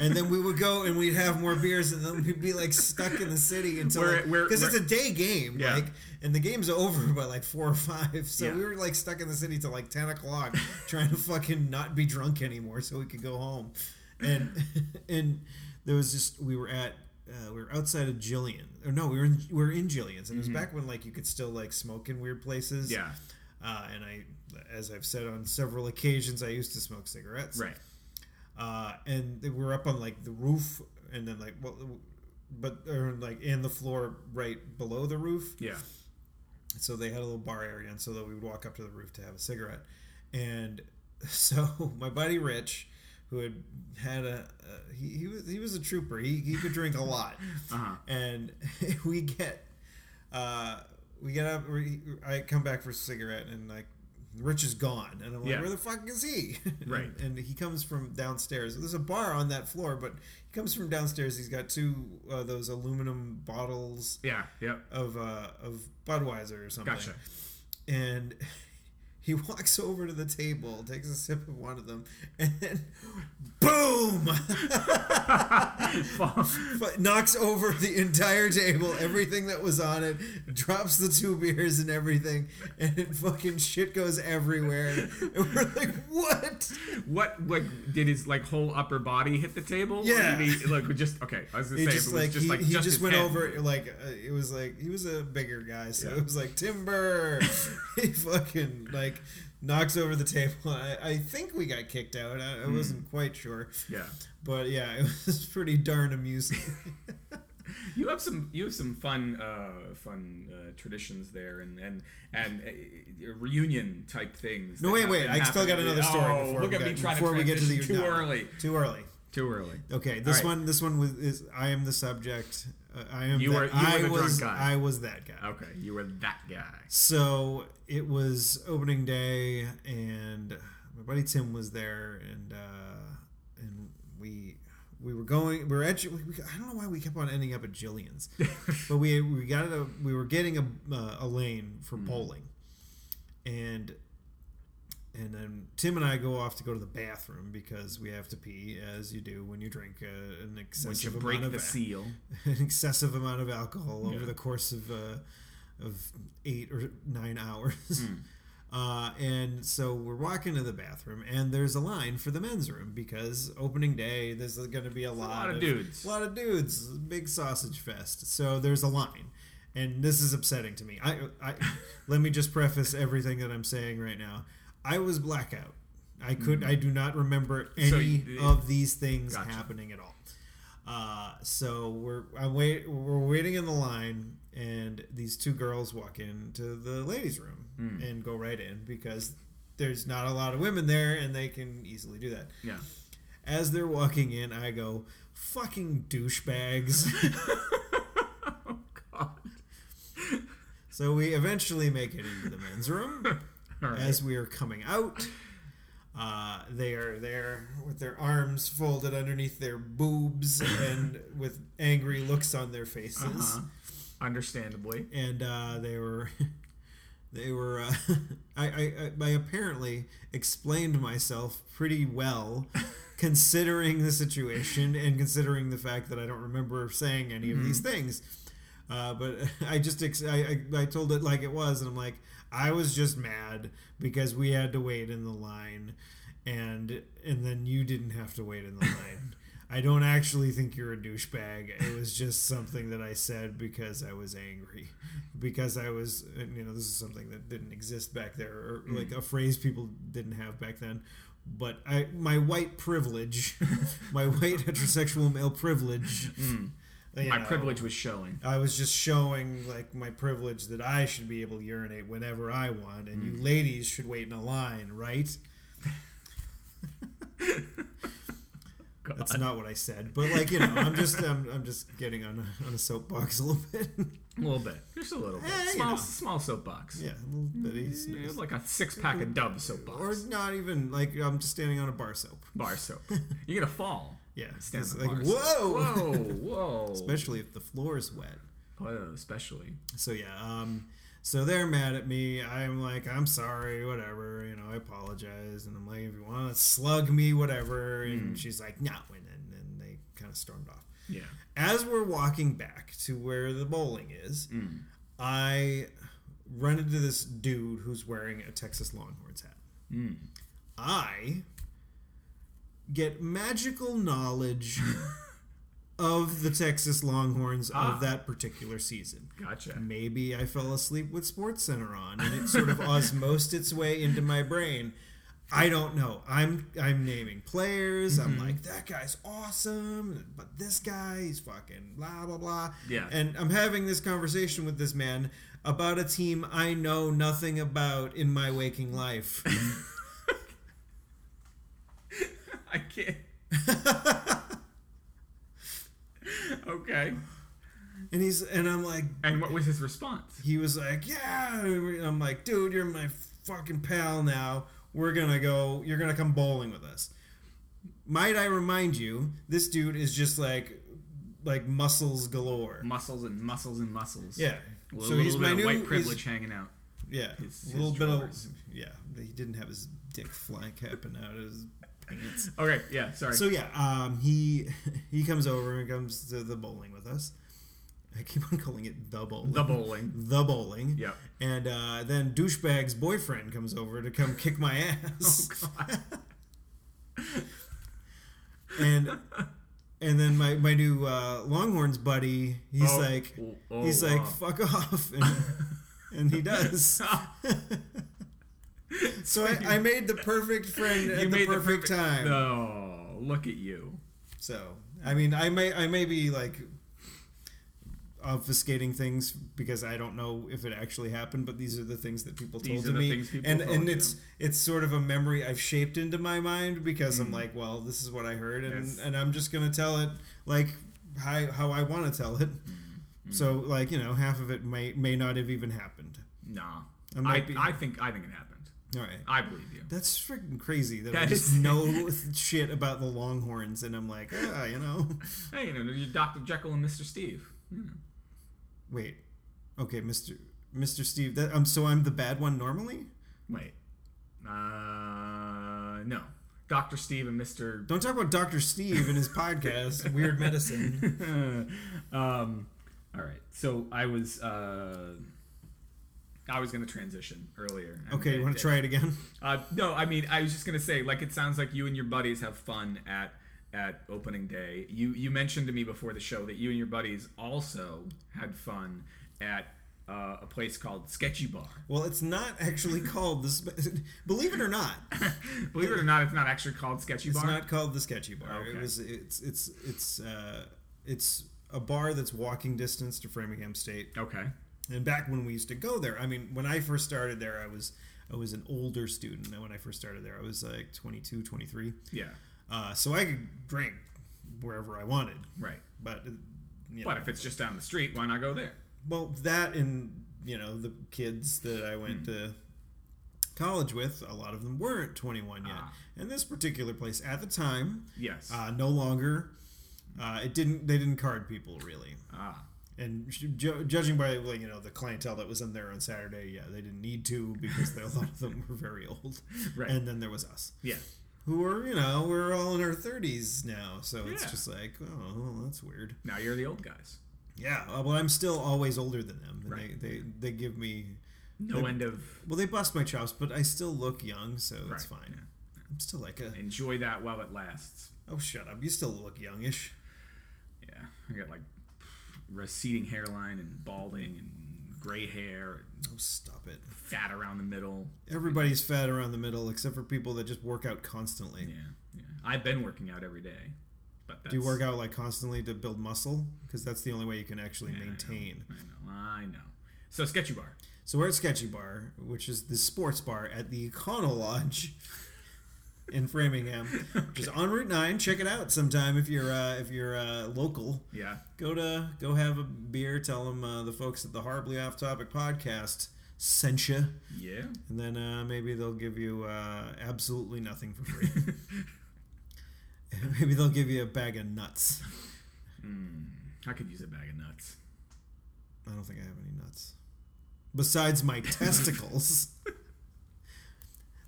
S1: and then we would go and we'd have more beers and then we'd be like stuck in the city until because it's a day game
S2: Yeah.
S1: like and the game's over by like four or five so
S2: Yeah.
S1: we were like stuck in the city till like 10 o'clock trying to fucking not be drunk anymore so we could go home and and there was just we were at uh, we were outside of Jillian or no we were in we were in Jillian's and it was back when like you could still like smoke in weird places
S2: Mm-hmm. yeah.
S1: uh, and I, as I've said on several occasions, I used to smoke cigarettes.
S2: Right.
S1: Uh, and they were up on like the roof, and then like well, but or like in the floor right below the roof.
S2: Yeah.
S1: So they had a little bar area, and so that we would walk up to the roof to have a cigarette. And so my buddy Rich, who had had a, uh, he, he was he was a trooper. He he could drink a lot
S2: Uh-huh.
S1: and we get uh we get up we, i come back for a cigarette and like rich is gone and i'm like
S2: Yeah.
S1: where the fuck is he
S2: Right.
S1: and, and he comes from downstairs there's a bar on that floor but he comes from downstairs he's got two uh, those aluminum bottles
S2: Yeah. Yep.
S1: of uh of budweiser or something
S2: Gotcha.
S1: and he walks over to the table, takes a sip of one of them, and then boom! But knocks over the entire table, everything that was on it, drops the two beers and everything, and it fucking shit goes everywhere. And we're like, what?
S2: what like did his like whole upper body hit the table?
S1: Yeah.
S2: he, like just okay. I was gonna
S1: He
S2: say
S1: just
S2: if it was
S1: like
S2: just
S1: he,
S2: like
S1: he
S2: just,
S1: just
S2: his
S1: went
S2: head.
S1: over like uh, it was like he was a bigger guy, so
S2: Yeah.
S1: it was like timber. he fucking like knocks over the table. I, I think we got kicked out. I, I
S2: Hmm.
S1: wasn't quite sure,
S2: Yeah.
S1: but yeah, it was pretty darn amusing.
S2: You have some you have some fun uh, fun uh, traditions there and and and uh, reunion type things.
S1: No, wait, wait.
S2: happen-
S1: I still got another story
S2: Oh,
S1: before
S2: look
S1: we
S2: at me
S1: get-
S2: trying
S1: before
S2: to
S1: we get to the
S2: too
S1: no.
S2: early.
S1: Too early.
S2: Too early.
S1: Okay, this
S2: right.
S1: one, this one was is I am the subject. Uh, I am.
S2: You
S1: that,
S2: were- you were
S1: I
S2: the drunk
S1: was.
S2: guy.
S1: I was that guy.
S2: Okay, you were that guy.
S1: So it was opening day, and my buddy Tim was there, and uh, and we we were going. We were at. We, we- I don't know why we kept on ending up at Jillian's, but we we got a we were getting a uh, a lane for
S2: Hmm.
S1: bowling, and. And then Tim and I go off to go to the bathroom because we have to pee, as you do when you drink uh, an
S2: Once you
S1: excessive
S2: break
S1: amount of
S2: the seal.
S1: an excessive amount of alcohol over the course of uh, of eight or nine hours.
S2: Hmm.
S1: Uh, and so we're walking to the bathroom, and there's a line for the men's room because opening day, there's going to be a lot,
S2: lot of dudes.
S1: A lot of dudes. Big sausage fest. So there's a line. And this is upsetting to me. I, I let me just preface everything that I'm saying right now. I was blackout. I could. I do not remember any
S2: So you-
S1: of these things
S2: Gotcha.
S1: happening at all. Uh, so we're I'm wait we're waiting in the line, and these two girls walk into the ladies' room
S2: Hmm.
S1: and go right in because there's not a lot of women there, and they can easily do that.
S2: Yeah.
S1: As they're walking in, I go, "Fucking douchebags."
S2: Oh God.
S1: so we eventually make it into the men's room.
S2: Right.
S1: As we are coming out, uh, they are there with their arms folded underneath their boobs and with angry looks on their faces.
S2: uh-huh. Understandably.
S1: And uh, they were, they were. Uh, I, I, I apparently explained myself pretty well, considering the situation and considering the fact that I don't remember saying any of these things. Uh, but I just ex- I, I, I told it like it was, and I'm like, I was just mad because we had to wait in the line, and and then you didn't have to wait in the line. I don't actually think you're a douchebag. It was just something that I said because I was angry, because I was you know this is something that didn't exist back there, or mm. like a phrase people didn't have back then. But I my white privilege, my white heterosexual male privilege. Mm. You
S2: My
S1: know,
S2: privilege was showing.
S1: I was just showing like my privilege that I should be able to urinate whenever I want, and
S2: Mm.
S1: you ladies should wait in a line, right?
S2: God.
S1: That's not what I said, but like you know, I'm just I'm, I'm just getting on a, on a soapbox a little bit.
S2: A little bit. Just a little bit.
S1: Eh, you
S2: small
S1: know.
S2: small soapbox.
S1: yeah, a little bitty,
S2: Yeah, like a six pack of Dove soapbox.
S1: or not even like I'm just standing on a bar soap.
S2: bar soap. You're gonna fall.
S1: Yeah,
S2: Stand
S1: it's like
S2: bar
S1: whoa,
S2: Whoa, whoa.
S1: especially if the floor is wet.
S2: Whoa, especially.
S1: So yeah, um, so they're mad at me. I'm like, I'm sorry, whatever. You know, I apologize, and I'm like, if you want to slug me, whatever. And she's like, no, and then and they kind of stormed off.
S2: Yeah.
S1: As we're walking back to where the bowling is, I run into this dude who's wearing a Texas Longhorns hat.
S2: Mm.
S1: I get magical knowledge of the Texas Longhorns
S2: Ah.
S1: of that particular season.
S2: Gotcha.
S1: Maybe I fell asleep with Sports Center on, and it sort of osmosed its way into my brain. I don't know. I'm I'm naming players. I'm
S2: Mm-hmm.
S1: like that guy's awesome, but this guy he's fucking blah blah blah.
S2: Yeah.
S1: And I'm having this conversation with this man about a team I know nothing about in my waking life.
S2: I can't. okay.
S1: and he's and I'm like
S2: And what was his response?
S1: he was like, "Yeah." I'm like, "Dude, you're my fucking pal now. We're gonna go. You're gonna come bowling with us." Might I remind you, this dude is just like, like muscles galore.
S2: Muscles and muscles and muscles.
S1: Yeah.
S2: A little,
S1: so he's
S2: little
S1: my
S2: bit
S1: new
S2: of white
S1: he's-
S2: privilege hanging out.
S1: Yeah,
S2: his-
S1: a little bit
S2: drawers.
S1: of yeah. He didn't have his dick fly capping out of his
S2: Okay. Yeah. Sorry.
S1: So yeah, um, he he comes over and comes to the bowling with us. I keep on calling it the bowling.
S2: the bowling.
S1: The bowling.
S2: Yep.
S1: And uh, then douchebag's boyfriend comes over to come kick my ass. Oh, and and then my, my new uh, Longhorns buddy, he's
S2: Oh,
S1: like
S2: oh,
S1: he's like fuck off, and, and he does. so I, I made the perfect friend at the perfect, time.
S2: Oh, look at you.
S1: So I mean, I may I may be like obfuscating things because I don't know if it actually happened, but these are the things that people told to
S2: the
S1: me,
S2: people
S1: and and
S2: you.
S1: it's it's sort of a memory I've shaped into my mind because I'm like, well, this is what I heard, and
S2: Yes.
S1: and I'm just gonna tell it like how how I want to tell it.
S2: Mm-hmm.
S1: So like you know, half of it may may not have even happened.
S2: Nah. I,
S1: be-
S2: I think I think it happened.
S1: All right.
S2: I believe you.
S1: That's freaking crazy that, I just
S2: is-
S1: know shit about the Longhorns, and I'm like, ah, you know.
S2: Hey, you know, you're Dr. Jekyll and Mr. Steve.
S1: Wait. Okay, Mr. Mr. Steve. That, um, so I'm the bad one normally.
S2: Wait. Uh, no. Dr. Steve and Mr.
S1: Don't talk about Doctor Steve and his podcast, Weird Medicine.
S2: um, all right. So I was uh, I was gonna transition earlier.
S1: Okay, you want to try it again?
S2: Uh, no, I mean, I was just gonna say, like, it sounds like you and your buddies have fun at at opening day. You you mentioned to me before the show that you and your buddies also had fun at uh, a place called Sketchy Bar.
S1: Well, it's not actually called this. Believe it or not,
S2: Believe it or not, it's not actually called Sketchy
S1: it's
S2: Bar.
S1: It's not called the Sketchy Bar.
S2: Okay.
S1: It was. It's. It's. It's. Uh, it's a bar that's walking distance to Framingham State.
S2: okay.
S1: And back when we used to go there, I mean, when I first started there, I was I was an older student. And when I first started there, I was like 22, 23.
S2: Yeah.
S1: Uh, so I could drink wherever I wanted.
S2: Right.
S1: But, uh, you
S2: But if it's just down the street, why not go there?
S1: well, that and, you know, the kids that I went to college with, a lot of them weren't 21 yet.
S2: Ah.
S1: And this particular place at the time,
S2: Yes.
S1: uh, no longer, uh, it didn't, they didn't card people really.
S2: ah.
S1: And ju- judging by like, you know the clientele that was in there on Saturday, yeah, they didn't need to because a lot of them were very old.
S2: Right.
S1: And then there was us,
S2: Yeah.
S1: who were you know we're all in our thirties now, so it's just like oh well, that's weird.
S2: Now you're the old guys.
S1: Yeah, uh, well I'm still always older than them. And
S2: Right.
S1: They, they they give me
S2: No
S1: They-
S2: end of.
S1: well they bust my chops, but I still look young, so it's fine.
S2: yeah.
S1: I'm still like a
S2: Enjoy that while it lasts.
S1: oh shut up, you still look youngish.
S2: Yeah. I got like receding hairline and balding and gray hair, and
S1: Oh stop it.
S2: fat around the middle.
S1: Everybody's fat around the middle except for people that just work out constantly.
S2: Yeah. Yeah. I've been working out every day. But that's,
S1: Do you work out like constantly to build muscle? Because that's the only way you can actually
S2: Yeah, I know.
S1: maintain.
S2: I know. I know. So sketchy bar.
S1: So we're at Sketchy Bar, which is the sports bar at the Econo Lodge in Framingham, which is on Route Nine. Check it out sometime if you're uh, if you're uh, local.
S2: Yeah.
S1: Go to go have a beer. Tell them uh, the folks at the Horribly Off Topic podcast sent you,
S2: Yeah.
S1: and then uh, maybe they'll give you uh, absolutely nothing for free. maybe they'll give you a bag of nuts.
S2: Mm, I could use a bag of nuts.
S1: I don't think I have any nuts. Besides my testicles.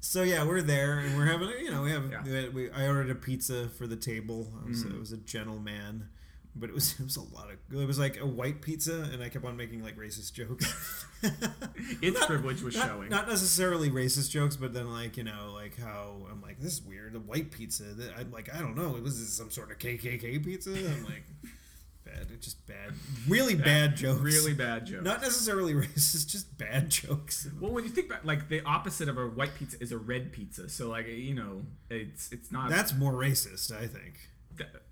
S1: So yeah, we're there and we're having you know we have
S2: Yeah.
S1: we, I ordered a pizza for the table. I was,
S2: Mhm.
S1: It was a gentleman, but it was it was a lot of it was like a white pizza and I kept on making like racist jokes.
S2: Its
S1: Not-
S2: privilege was
S1: not,
S2: showing.
S1: Not necessarily racist jokes, but then like you know like how I'm like this is weird the white pizza. That I'm like I don't know was this some sort of KKK pizza? I'm like bad, it's just bad, really bad jokes.
S2: Really bad jokes.
S1: Not necessarily racist, just bad jokes.
S2: well, when you think about like the opposite of a white pizza is a red pizza. So like you know, it's it's not
S1: That's more racist, I think.
S2: that-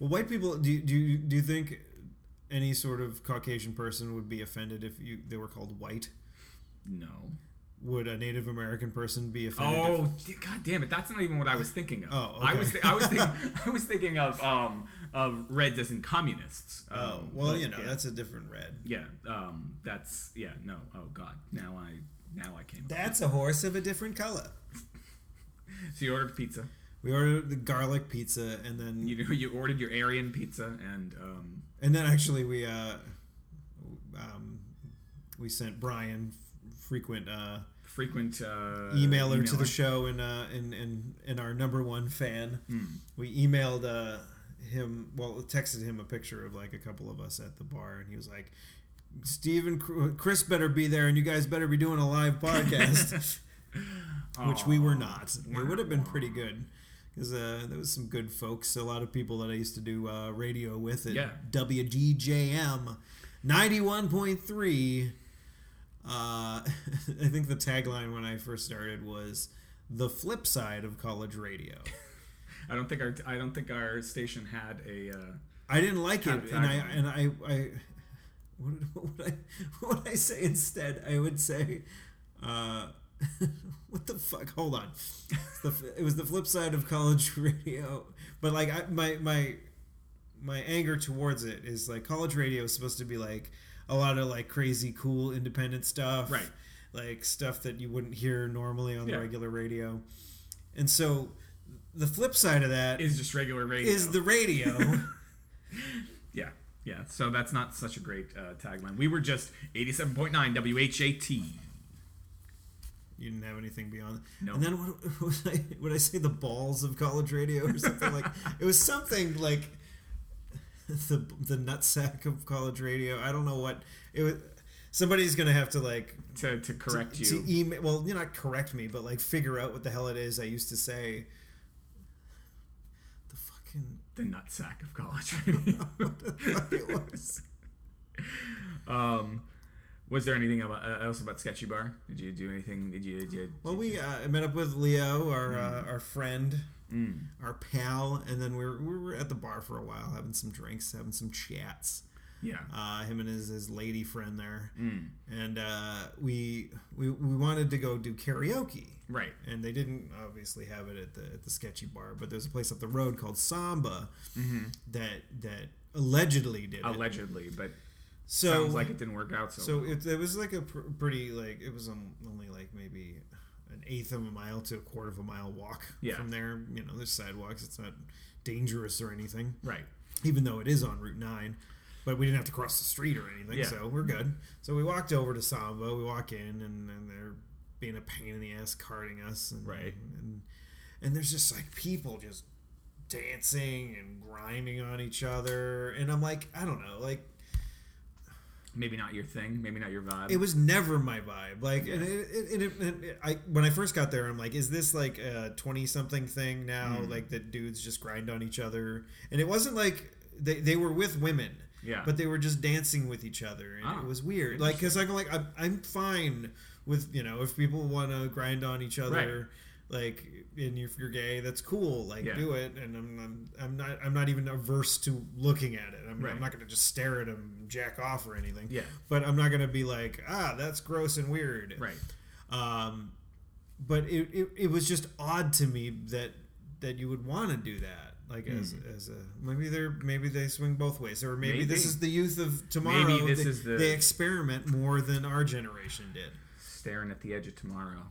S1: Well, white people do you, do you, do you think any sort of Caucasian person would be offended if you they were called white?
S2: no.
S1: Would a Native American person be offended?
S2: Oh, d- god damn it! That's not even what I was thinking of.
S1: Oh,
S2: I was th- I was thinking I was thinking of um of reds as in communists.
S1: oh,
S2: Um,
S1: well,
S2: but
S1: you know
S2: yeah.
S1: that's a different red.
S2: yeah. Um, that's yeah. No. Oh god. Now I now I came.
S1: That's a horse of a different color.
S2: So you ordered pizza.
S1: We ordered the garlic pizza, and then
S2: You know you ordered your Aryan pizza and um
S1: and then actually we uh, um, we sent Brian frequent uh,
S2: frequent uh,
S1: emailer to the show and uh and, and and our number one fan.
S2: Hmm.
S1: we emailed uh him well texted him a picture of like a couple of us at the bar and he was like Steven Chris better be there and you guys better be doing a live podcast. Which we were not. It would have been pretty good because uh, there was some good folks a lot of people that I used to do uh, radio with at
S2: Yeah.
S1: WDJM 91.3 uh, I think the tagline when I first started was the flip side of college radio.
S2: I don't think our I don't think our station had a. Uh,
S1: I didn't like it, and I and I, I what, would- what would I what would I say instead? I would say, uh, what the fuck? Hold on, the, it was the flip side of college radio, but like I, my my my anger towards it is like college radio is supposed to be like a lot of like crazy cool independent stuff,
S2: Right.
S1: Like stuff that you wouldn't hear normally on
S2: Yeah.
S1: the regular radio, and so the flip side of that
S2: is just regular radio.
S1: is the radio.
S2: yeah yeah. So that's not such a great uh, tagline. We were just eighty seven point nine WHAT.
S1: You didn't have anything beyond.
S2: No.
S1: And then what would I would I say the balls of college radio or something like it was something like the the nutsack of college radio. I don't know what it was. somebody's gonna have to like
S2: to, to correct
S1: to,
S2: you.
S1: to email. Well, you know, not correct me, but like figure out what the hell it is I used to say. The fucking
S2: the nutsack of college.
S1: fuck it was.
S2: um, was there anything about, uh, else about Sketchy Bar? Did you do anything? Did you? Did you
S1: Well, we uh, met up with Leo, our uh, our friend,
S2: Mm.
S1: our pal, and then we were, we were at the bar for a while, having some drinks, having some chats.
S2: yeah.
S1: Uh, him and his, his lady friend there,
S2: Mm.
S1: and uh, we, we we wanted to go do karaoke,
S2: Right.
S1: and they didn't obviously have it at the at the sketchy bar, but there's a place up the road called Samba that that allegedly did it.
S2: Allegedly, but
S1: So
S2: sounds like it didn't work out. So,
S1: so it, it was like a pr- pretty like it was um, only like maybe eighth of a mile to a quarter of a mile walk
S2: Yeah.
S1: from there. You know, there's sidewalks. It's not dangerous or anything,
S2: right.
S1: even though it is on Route Nine. But we didn't have to cross the street or anything,
S2: Yeah.
S1: so we're good. So we walked over to Samba. We walk in, and, and they're being a pain in the ass, carting us. And,
S2: Right.
S1: And and there's just like people just dancing and grinding on each other, and I'm like, I don't know, like
S2: Maybe not your thing. Maybe not your vibe.
S1: it was never my vibe. Like, and it, it, it, it, I when I first got there, I'm like, is this like a twenty something thing now?
S2: Mm.
S1: Like that dudes just grind on each other, and it wasn't like they they were with women,
S2: yeah.
S1: but they were just dancing with each other, and
S2: Ah,
S1: it was weird. Like, cause I'm like, I'm, I'm fine with you know if people want to grind on each other. Like, and if you're gay, that's cool. Like,
S2: Yeah.
S1: do it. And I'm, I'm, I'm not, I'm not even averse to looking at it. I'm,
S2: Right.
S1: I'm not going to just stare at them, jack off or anything
S2: yeah.
S1: but I'm not gonna be like, ah, that's gross and weird.
S2: Right.
S1: Um, but it, it, it was just odd to me that that you would want to do that. Like as as a maybe they're maybe they swing both ways, or maybe, this is the youth of tomorrow.
S2: Maybe this
S1: they,
S2: is the-
S1: they experiment more than our generation did
S2: Staring at the edge of tomorrow.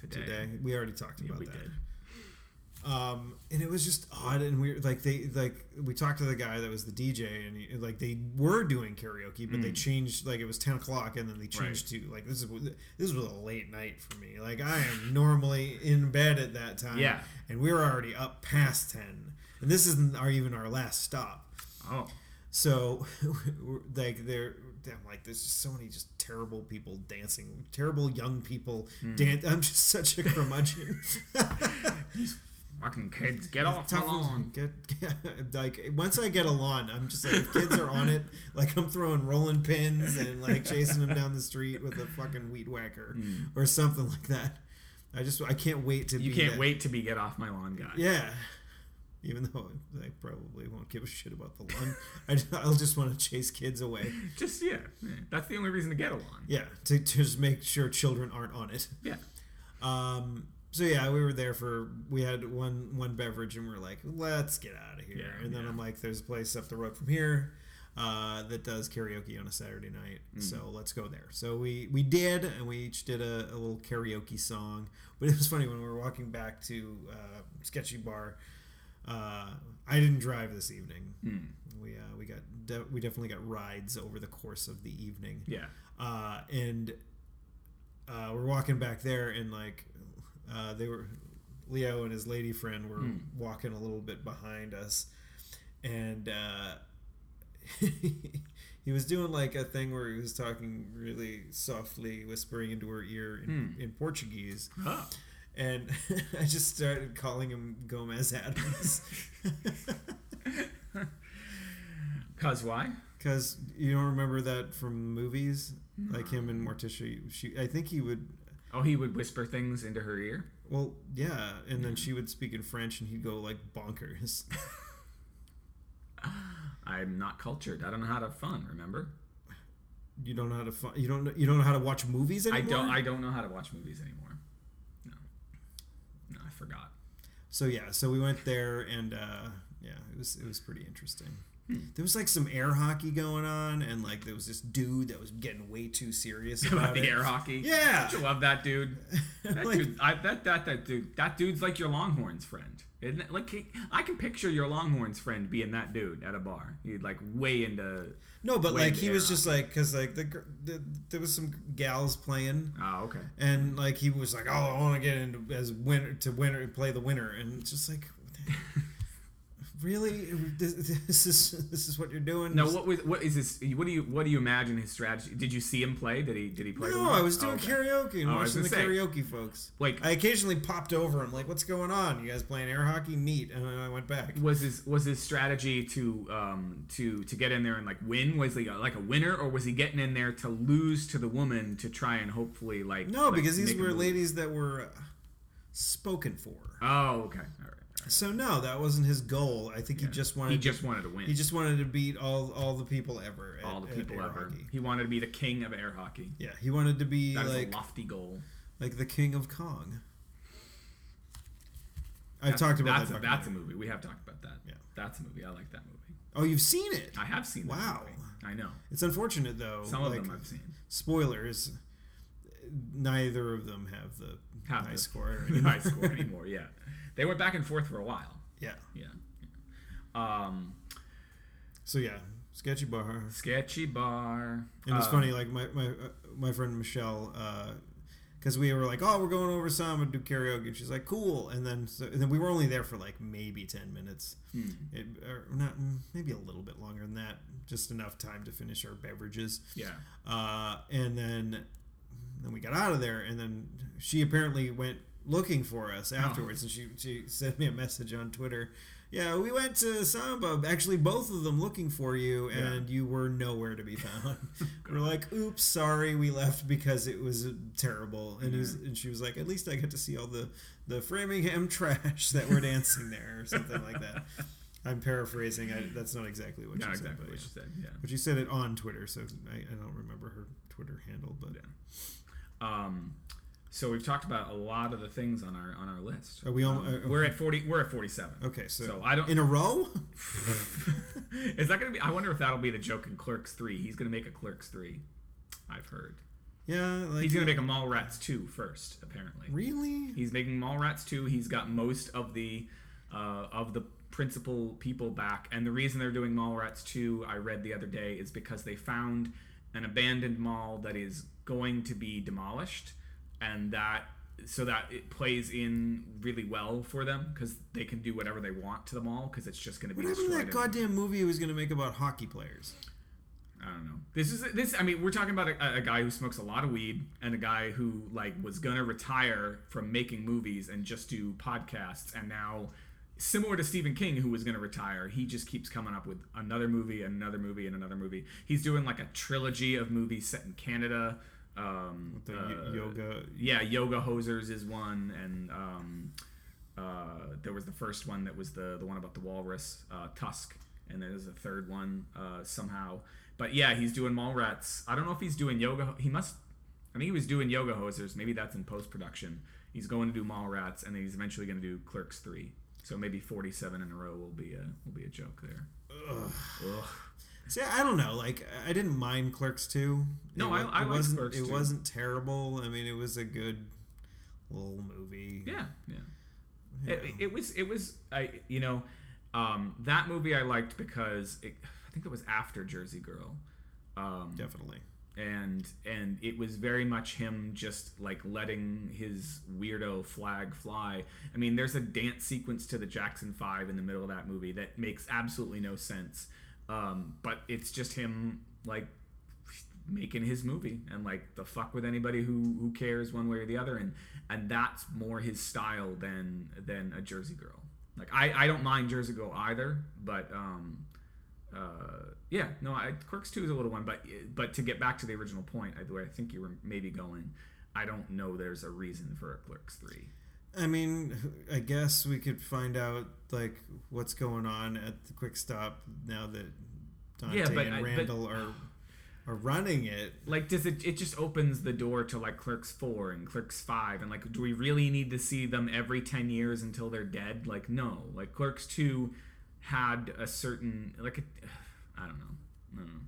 S2: Today.
S1: today. We already talked
S2: Yeah,
S1: about
S2: we
S1: that.
S2: did.
S1: um, and it was just odd and weird. Like they like we talked to the guy that was the DJ, and he, like they were doing karaoke, but they
S2: Mm.
S1: changed. Like it was ten o'clock, and then they changed to like this is this was a late night for me. Like I am normally in bed at that time,
S2: Yeah.
S1: and we were already up past ten, and this isn't our even our last stop.
S2: Oh.
S1: So, like, they're, I'm like, there's just so many just terrible people dancing, terrible young people.
S2: Hmm.
S1: Dan- I'm just such a curmudgeon.
S2: These fucking kids, get off the lawn.
S1: Get, get- like once I get a lawn, I'm just like if kids are on it, like I'm throwing rolling pins and like chasing them down the street with a fucking weed whacker or something like that. I just I can't wait to.
S2: You can't
S1: that-
S2: wait to be get off my lawn guy.
S1: Yeah. Even though I probably won't give a shit about the lawn, I, I'll just want to chase kids away.
S2: Just yeah. That's the only reason to get a lawn.
S1: Yeah, to, to just make sure children aren't on it.
S2: Yeah.
S1: Um, so yeah, we were there for we had one one beverage and we're like, let's get out of here.
S2: Yeah,
S1: and then
S2: yeah.
S1: I'm like, there's a place up the road from here uh, that does karaoke on a Saturday night,
S2: Mm.
S1: so let's go there. So we we did, and we each did a, a little karaoke song. But it was funny when we were walking back to uh, Sketchy Bar. Uh, I didn't drive this evening.
S2: Hmm.
S1: We uh, we got de- we definitely got rides over the course of the evening
S2: Yeah.
S1: uh, and uh, we're walking back there, and like uh, they were, Leo and his lady friend were
S2: Hmm.
S1: walking a little bit behind us, and uh, he was doing like a thing where he was talking really softly, whispering into her ear in,
S2: Hmm.
S1: in Portuguese,
S2: Oh.
S1: And I just started calling him Gomez Addams.
S2: Cause why?
S1: Because you don't remember that from movies, like him and Morticia. She, I think he would
S2: Oh, he would whisper things into her ear.
S1: Well, yeah, and then she would speak in French, and he'd go like bonkers.
S2: I'm not cultured. I don't know how to have fun. Remember?
S1: You don't know how to fu- you don't know, you don't know how to watch movies anymore.
S2: I don't. I don't know how to watch movies anymore. I forgot.
S1: so yeah, so we went there, and uh, yeah, it was it was pretty interesting.
S2: Hmm.
S1: There was like some air hockey going on, and like there was this dude that was getting way too serious about,
S2: About the
S1: it.
S2: air hockey.
S1: Yeah.
S2: Don't you love that dude? That
S1: Like-
S2: dude. I that that that dude. That dude's like your Longhorns friend. Isn't it? Like he, I can picture your Longhorns friend being that dude at a bar. He'd like way into.
S1: No, but
S2: Way
S1: like he was just like because like the, the there was some gals playing.
S2: Oh, okay.
S1: And like he was like, "Oh, I want to get into as winner to winner play the winner," and it's just like, really this, this is this is what you're doing
S2: No, what was what is this? What do you what do you imagine his strategy? Did you see him play? Did he did he play?
S1: no i was doing
S2: Oh, okay.
S1: karaoke and
S2: Oh,
S1: watching the
S2: say,
S1: karaoke folks
S2: like-
S1: i occasionally popped over i'm like what's going on you guys playing air hockey neat and then i went back
S2: Was his was his strategy to um to to get in there and like win? Was he like a winner, or was he getting in there to lose to the woman to try and hopefully like
S1: no
S2: like,
S1: because these were ladies that were uh, spoken for
S2: Oh, okay, all right. all right.
S1: so no that wasn't his goal i think he just wanted
S2: he
S1: to-
S2: just wanted to win.
S1: he just wanted to beat all all the people ever at-
S2: all the people ever.
S1: hockey.
S2: He wanted to be the king of air hockey.
S1: yeah he wanted to be
S2: That is
S1: like
S2: a lofty goal.
S1: like the king of kong i've
S2: That's-
S1: talked about
S2: that's
S1: that
S2: a, that's a movie. We have talked about that.
S1: Yeah.
S2: that's a movie. I like that movie.
S1: oh you've seen it
S2: I have seen.
S1: Wow.
S2: movie. I know.
S1: It's unfortunate though.
S2: Some of
S1: like,
S2: them I've seen.
S1: Spoilers. Neither of them have the
S2: Have
S1: high
S2: the-
S1: score.
S2: the high score anymore. Yeah, they went back and forth for a while.
S1: Yeah.
S2: Yeah. Um,
S1: So yeah, sketchy bar.
S2: sketchy bar.
S1: And it's
S2: Uh,
S1: funny, like my my uh, my friend Michelle, Uh, because we were like, oh, we're going over some and do karaoke. And she's like, cool. And then so, and then we were only there for like maybe ten minutes.
S2: hmm.
S1: It, or not mm, maybe a little bit longer than that. Just enough time to finish our beverages.
S2: Yeah.
S1: Uh, and then then we got out of there, and then she apparently went looking for us afterwards, and she she sent me a message on Twitter. Yeah, we went to Samba. Actually, both of them looking for you, and you were nowhere to be found. we're like, "Oops, sorry, we left because it was terrible." And, he was, and she was like, "At least I got to see all the the Framingham trash that were dancing there, or something like that." I'm paraphrasing. I, that's not exactly what
S2: Not
S1: she said,
S2: exactly
S1: but
S2: what
S1: yeah.
S2: she said. Yeah.
S1: But she said it on Twitter, so I, I don't remember her Twitter handle. But
S2: Yeah. Um, so we've talked about a lot of the things on our on our list.
S1: Are we all-
S2: Um,
S1: uh,
S2: we're at forty. We're at forty-seven.
S1: okay, so,
S2: So I don't.
S1: in a row.
S2: Is that gonna be? I wonder if that'll be the joke in Clerks three. He's gonna make a Clerks three. I've heard.
S1: Yeah, like
S2: He's gonna make a Mallrats 2 first, apparently.
S1: really.
S2: He's making Mallrats 2. He's got most of the uh, of the principal people back, and the reason they're doing Mallrats 2, I read the other day, is because they found an abandoned mall that is going to be demolished, and that so that it plays in really well for them because they can do whatever they want to the mall because it's just going to be
S1: What happened to that goddamn movie he was going to make about hockey players?
S2: I don't know. This is this. I mean, we're talking about a, a guy who smokes a lot of weed and a guy who like was gonna retire from making movies and just do podcasts, and now, similar to Stephen King, who was gonna retire, he just keeps coming up with another movie and another movie and another movie. He's doing like a trilogy of movies set in Canada. Um,
S1: The
S2: uh,
S1: yoga.
S2: yeah, Yoga Hosers is one, and um, uh, there was the first one that was the the one about the walrus, uh, Tusk, and there's a third one uh, somehow. But yeah, he's doing Mallrats. I don't know if he's doing Yoga. He must. I think he was doing Yoga Hosers. Maybe that's in post production. He's going to do Mallrats, and then he's eventually going to do Clerks three. So maybe 47 in a row will be a will be a joke there.
S1: Ugh.
S2: Ugh.
S1: See, I don't know. Like, I didn't mind Clerks two.
S2: No,
S1: it,
S2: I- I
S1: it wasn't.
S2: Clerks
S1: it
S2: 2.
S1: wasn't terrible. I mean, it was a good little movie.
S2: Yeah, yeah.
S1: Yeah.
S2: It, it was it was I you know um, that movie I liked because it, I think it was after Jersey Girl, um,
S1: definitely.
S2: and and it was very much him just like letting his weirdo flag fly. I mean, there's a dance sequence to the Jackson Five in the middle of that movie that makes absolutely no sense, um, but it's just him like making his movie and like the fuck with anybody who who cares one way or the other and and that's more his style than than a Jersey Girl. Like I I don't mind Jersey Girl either, but um uh yeah no I Clerks two is a little one, but but to get back to the original point, I, the way I think you were maybe going, I don't know there's a reason for a Clerks three.
S1: I mean, I guess we could find out like what's going on at the Quick Stop now that Dante
S2: Yeah, but
S1: and
S2: I- but-
S1: Randal are are running it.
S2: Like does it it just opens the door to like Clerks four and Clerks five and like do we really need to see them every ten years until they're dead? Like no, like Clerks two had a certain like a, I I don't know, I don't know.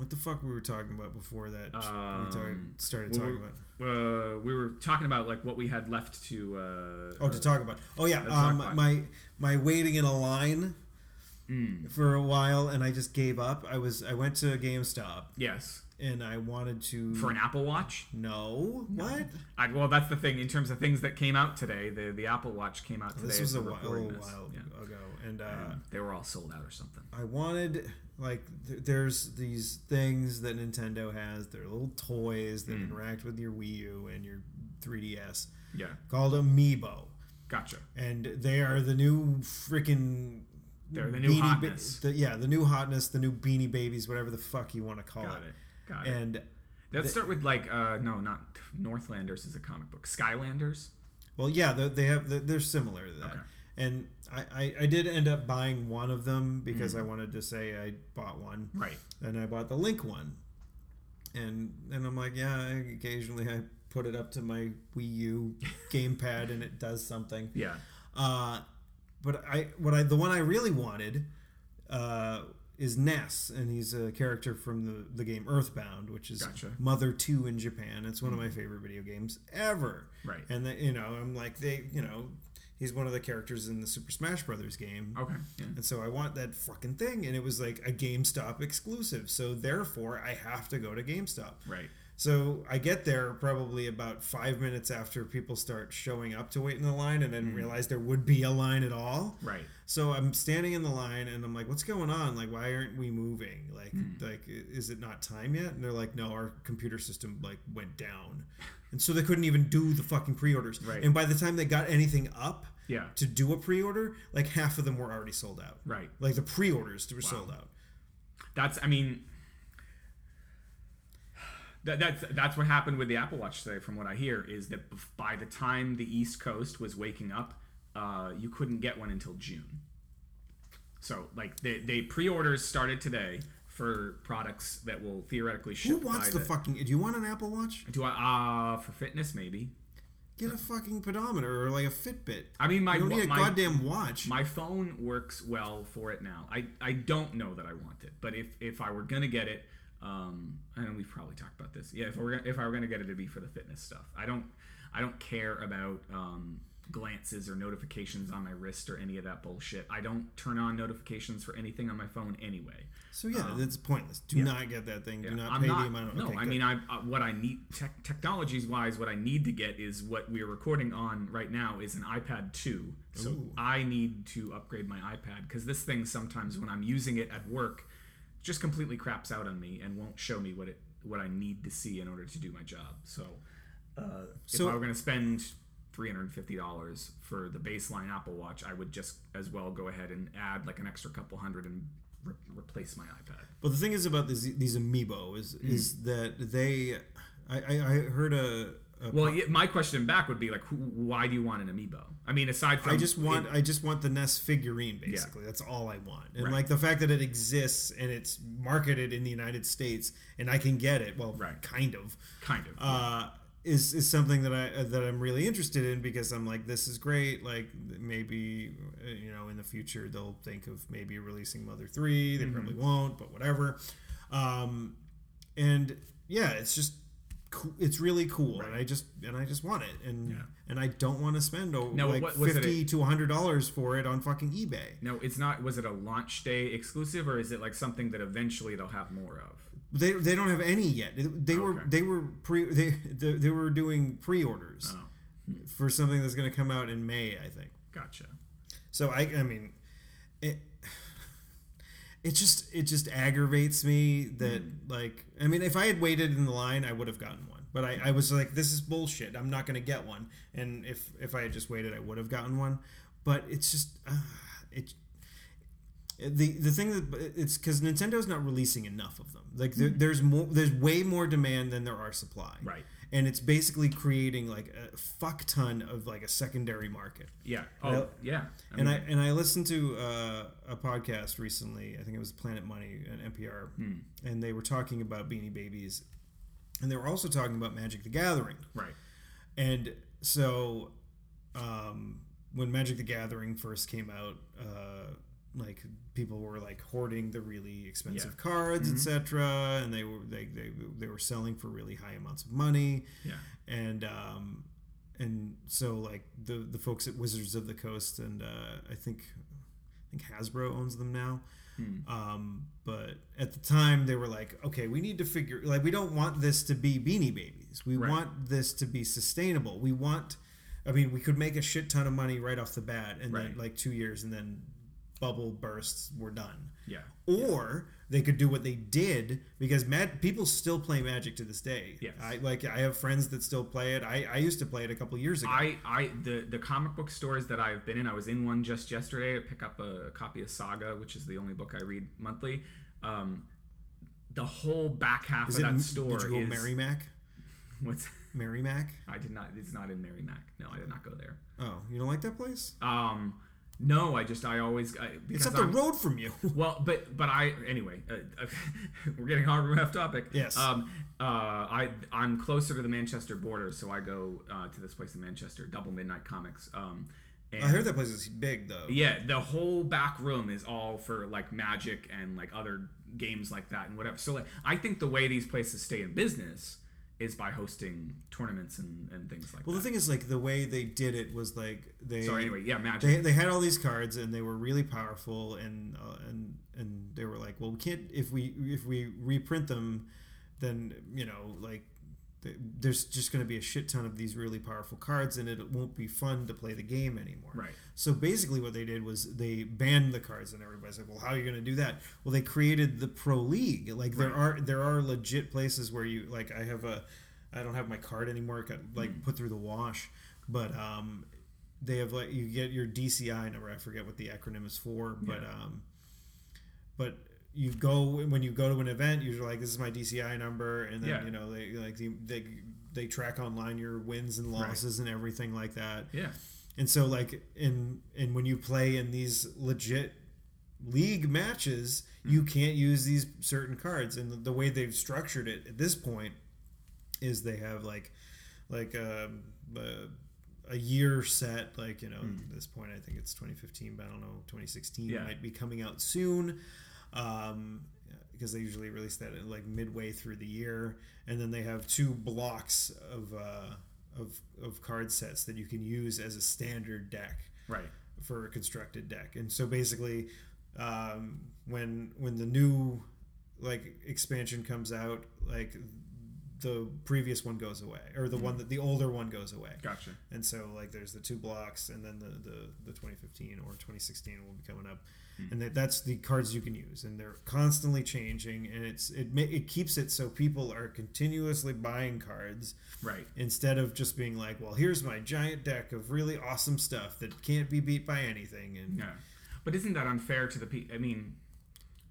S1: What the fuck we were talking about before that? we
S2: Um,
S1: started, started
S2: we
S1: talking
S2: were-
S1: about.
S2: Uh, we were talking about like what we had left to. Uh,
S1: Oh, to talk about. Oh yeah, um, my my waiting in a line
S2: Mm,
S1: for a while, and I just gave up. I was I went to GameStop,
S2: yes.
S1: And I wanted to
S2: For an Apple Watch?
S1: no what
S2: I, well, that's the thing in terms of things that came out today. The the Apple Watch came out today.
S1: this was a while, a
S2: recording
S1: little
S2: this.
S1: while
S2: Yeah.
S1: ago, and uh,
S2: They were all sold out or something.
S1: I wanted like th- there's these things that Nintendo has. They're little toys that
S2: Hmm.
S1: interact with your Wii U and your 3DS
S2: Yeah,
S1: called Amiibo,
S2: gotcha.
S1: and they are the new freaking.
S2: They're the new
S1: Beanie Ba-
S2: hotness.
S1: the, yeah, the new hotness, the new Beanie Babies, whatever the fuck you want to call
S2: Got
S1: it.
S2: it. Got it.
S1: And
S2: Let's start with like uh no, not Northlanders is a comic book. Skylanders.
S1: Well, yeah, they, they have they're similar to that.
S2: Okay.
S1: And I, I, I did end up buying one of them because
S2: Mm.
S1: I wanted to say I bought one,
S2: Right.
S1: and I bought the Link one. And and I'm like, yeah, occasionally I put it up to my Wii U gamepad and it does something.
S2: Yeah.
S1: Uh, but I what I the one I really wanted uh, is Ness, and he's a character from the, the game Earthbound, which is
S2: Gotcha.
S1: Mother Two in Japan. It's one of my mm-hmm. favorite video games ever.
S2: Right.
S1: And the, you know, I'm like they, you know, he's one of the characters in the Super Smash Brothers game.
S2: Okay. Yeah.
S1: And so I want that fucking thing, and it was like a GameStop exclusive. So therefore, I have to go to GameStop.
S2: Right.
S1: So I get there probably about five minutes after people start showing up to wait in the line, and then mm. realize there would be a line at all.
S2: Right.
S1: So I'm standing in the line, and I'm like, "What's going on? Like, why aren't we moving? Like, hmm. like, is it not time yet?" And they're like, "No, our computer system like went down," and so they couldn't even do the fucking pre-orders.
S2: Right.
S1: And by the time they got anything up
S2: Yeah.
S1: to do a pre-order, like half of them were already sold out.
S2: Right.
S1: Like the pre-orders were sold out.
S2: That's I mean that, that's that's what happened with the Apple Watch today. From what I hear, is that by the time the East Coast was waking up, uh, you couldn't get one until June. So like they, they pre-orders started today for products that will theoretically ship.
S1: Who wants
S2: by
S1: the fucking? Do you want an Apple Watch?
S2: Do I uh for fitness maybe?
S1: Get a fucking pedometer or like a Fitbit.
S2: I mean my
S1: you don't need a
S2: my,
S1: goddamn watch.
S2: my phone works well for it now. I, I don't know that I want it, but if, if I were gonna get it, um, and we've probably talked about this. Yeah, if I were gonna, if I were gonna get it, it'd be for the fitness stuff. I don't I don't care about um, glances or notifications on my wrist or any of that bullshit. I don't turn on notifications for anything on my phone anyway.
S1: so yeah, that's pointless. Do not get that thing. Do not
S2: I'm
S1: pay
S2: not,
S1: the amount. Of,
S2: no,
S1: okay,
S2: I
S1: good.
S2: mean, I uh, what I need tech, technologies wise, what I need to get is what we're recording on right now is an iPad 2. So
S1: Ooh.
S2: I need to upgrade my iPad because this thing sometimes when I'm using it at work, just completely craps out on me and won't show me what it what I need to see in order to do my job. So, uh,
S1: So-
S2: if I were going to spend three hundred and fifty dollars for the baseline Apple Watch, I would just as well go ahead and add like an extra couple hundred and re- replace my iPad.
S1: But the thing is about these these amiibo is
S2: Hmm.
S1: is that they. I, I, I heard a. a
S2: Well, yeah, my question back would be like, who, why do you want an amiibo? I mean, aside from
S1: I just want
S2: it-
S1: I just want the Ness figurine basically. That's all I want. And
S2: Right.
S1: like the fact that it exists and it's marketed in the United States and I can get it, well,
S2: Right.
S1: kind of.
S2: kind of.
S1: Uh, is, is something that I that I'm really interested in because I'm like this is great like maybe uh, you know in the future they'll think of maybe releasing Mother 3
S2: Mm-hmm.
S1: they probably won't but whatever um, and yeah it's just it's really cool and I just and I just want it and
S2: Yeah.
S1: and I don't want to spend oh,
S2: Now,
S1: like
S2: what- it
S1: 50 to 100 dollars for it on fucking eBay
S2: no, it's not. Was it a launch day exclusive, or is it like something that eventually they'll have more of?
S1: they, they don't have any yet they were
S2: Okay.
S1: they were pre they, they, they were doing pre-orders
S2: Oh,
S1: for something that's going to come out in May I think
S2: gotcha.
S1: So I, I mean, it, it just, it just aggravates me that like, I mean, if I had waited in the line, I would have gotten one. But I, I was like, this is bullshit. I'm not gonna get one. And if if I had just waited, I would have gotten one. But it's just, uh, it. The the thing that it's because Nintendo's not releasing enough of them. Like there, there's more, there's way more demand than there are supply.
S2: Right.
S1: And it's basically creating like a fuck ton of like a secondary market.
S2: Yeah. Oh,
S1: Well,
S2: yeah. I
S1: And I and I listened to uh, a podcast recently. I think it was Planet Money and NPR,
S2: Hmm.
S1: and they were talking about Beanie Babies, and they were also talking about Magic the Gathering.
S2: right.
S1: And so, um, when Magic the Gathering first came out, uh, like people were like hoarding the really expensive
S2: Yeah.
S1: cards,
S2: Mhm.
S1: etc., and they were they, they they were selling for really high amounts of money
S2: Yeah.
S1: and um, and so like the the folks at Wizards of the Coast and uh, I think I think Hasbro owns them now. Um, but at the time, they were like, okay, we need to figure like we don't want this to be Beanie Babies. We
S2: Right.
S1: want this to be sustainable. We want. I mean, we could make a shit ton of money right off the bat, and then like two years, and then bubble bursts, we're done.
S2: Yeah.
S1: Or they could do what they did because mag- people still play Magic to this day.
S2: Yes.
S1: I like I have friends that still play it. I, I used to play it a couple years ago.
S2: I, I the the comic book stores that I've been in, I was in one just yesterday to pick up a, copy of Saga, which is the only book I read monthly. Um, the whole back half
S1: Is
S2: of
S1: it
S2: that store
S1: did you go
S2: is
S1: Merrimack?
S2: what's
S1: Merrimack?
S2: I did not. It's not in Merrimack. No, I did not go there.
S1: Oh, you don't like that place?
S2: Um, no, I just I always I,
S1: It's up the
S2: I'm-
S1: road from you.
S2: Well, but but I anyway. Uh, we're getting hard off topic.
S1: Yes.
S2: Um. Uh. I I'm closer to the Manchester border, so I go uh, to this place in Manchester, Double Midnight Comics. Um. And
S1: I heard that place is big though.
S2: Yeah, the whole back room is all for like Magic and like other games like that and whatever. So like, I think the way these places stay in business is by hosting tournaments and, and things like that.
S1: Well, the thing is, like the way they did it was like they.
S2: so anyway, yeah, Magic.
S1: They, they had all these cards and they were really powerful and uh, and and they were like, well, we can't if we if we reprint them, then you know like there's just going to be a shit ton of these really powerful cards and it won't be fun to play the game anymore.
S2: Right.
S1: So basically, what they did was they banned the cards, and everybody's like, "Well, how are you going to do that?" Well, they created the pro league. Like there
S2: Right.
S1: are there are legit places where you like I have a I don't have my card anymore. It got like
S2: Hmm.
S1: put through the wash, but um, they have like you get your DCI number. I forget what the acronym is for, but
S2: Yeah.
S1: um, but you go when you go to an event, you're like, "This is my DCI number," and then
S2: Yeah.
S1: you know they like they they, they track online your wins and
S2: Right.
S1: losses and everything like that.
S2: yeah.
S1: And so like in and when you play in these legit league matches, you can't use these certain cards. And the, the way they've structured it at this point is they have like like um, a, a year set. Like you know, at this point I think it's 2015, but I don't know 2016
S2: Yeah.
S1: might be coming out soon. Um, because they usually release that at like midway through the year, and then they have two blocks of uh, of of card sets that you can use as a standard deck
S2: Right.
S1: for a constructed deck. And so basically, um, when when the new like expansion comes out, like the previous one goes away, or the one that the older one goes away.
S2: Gotcha.
S1: And so like there's the two blocks, and then the the, the 2015 or 2016 will be coming up, and that, that's the cards you can use, and they're constantly changing, and it's it it keeps it so people are continuously buying cards
S2: Right.
S1: instead of just being like, well, here's my giant deck of really awesome stuff that can't be beat by anything, and
S2: Yeah. But isn't that unfair to the people? I mean,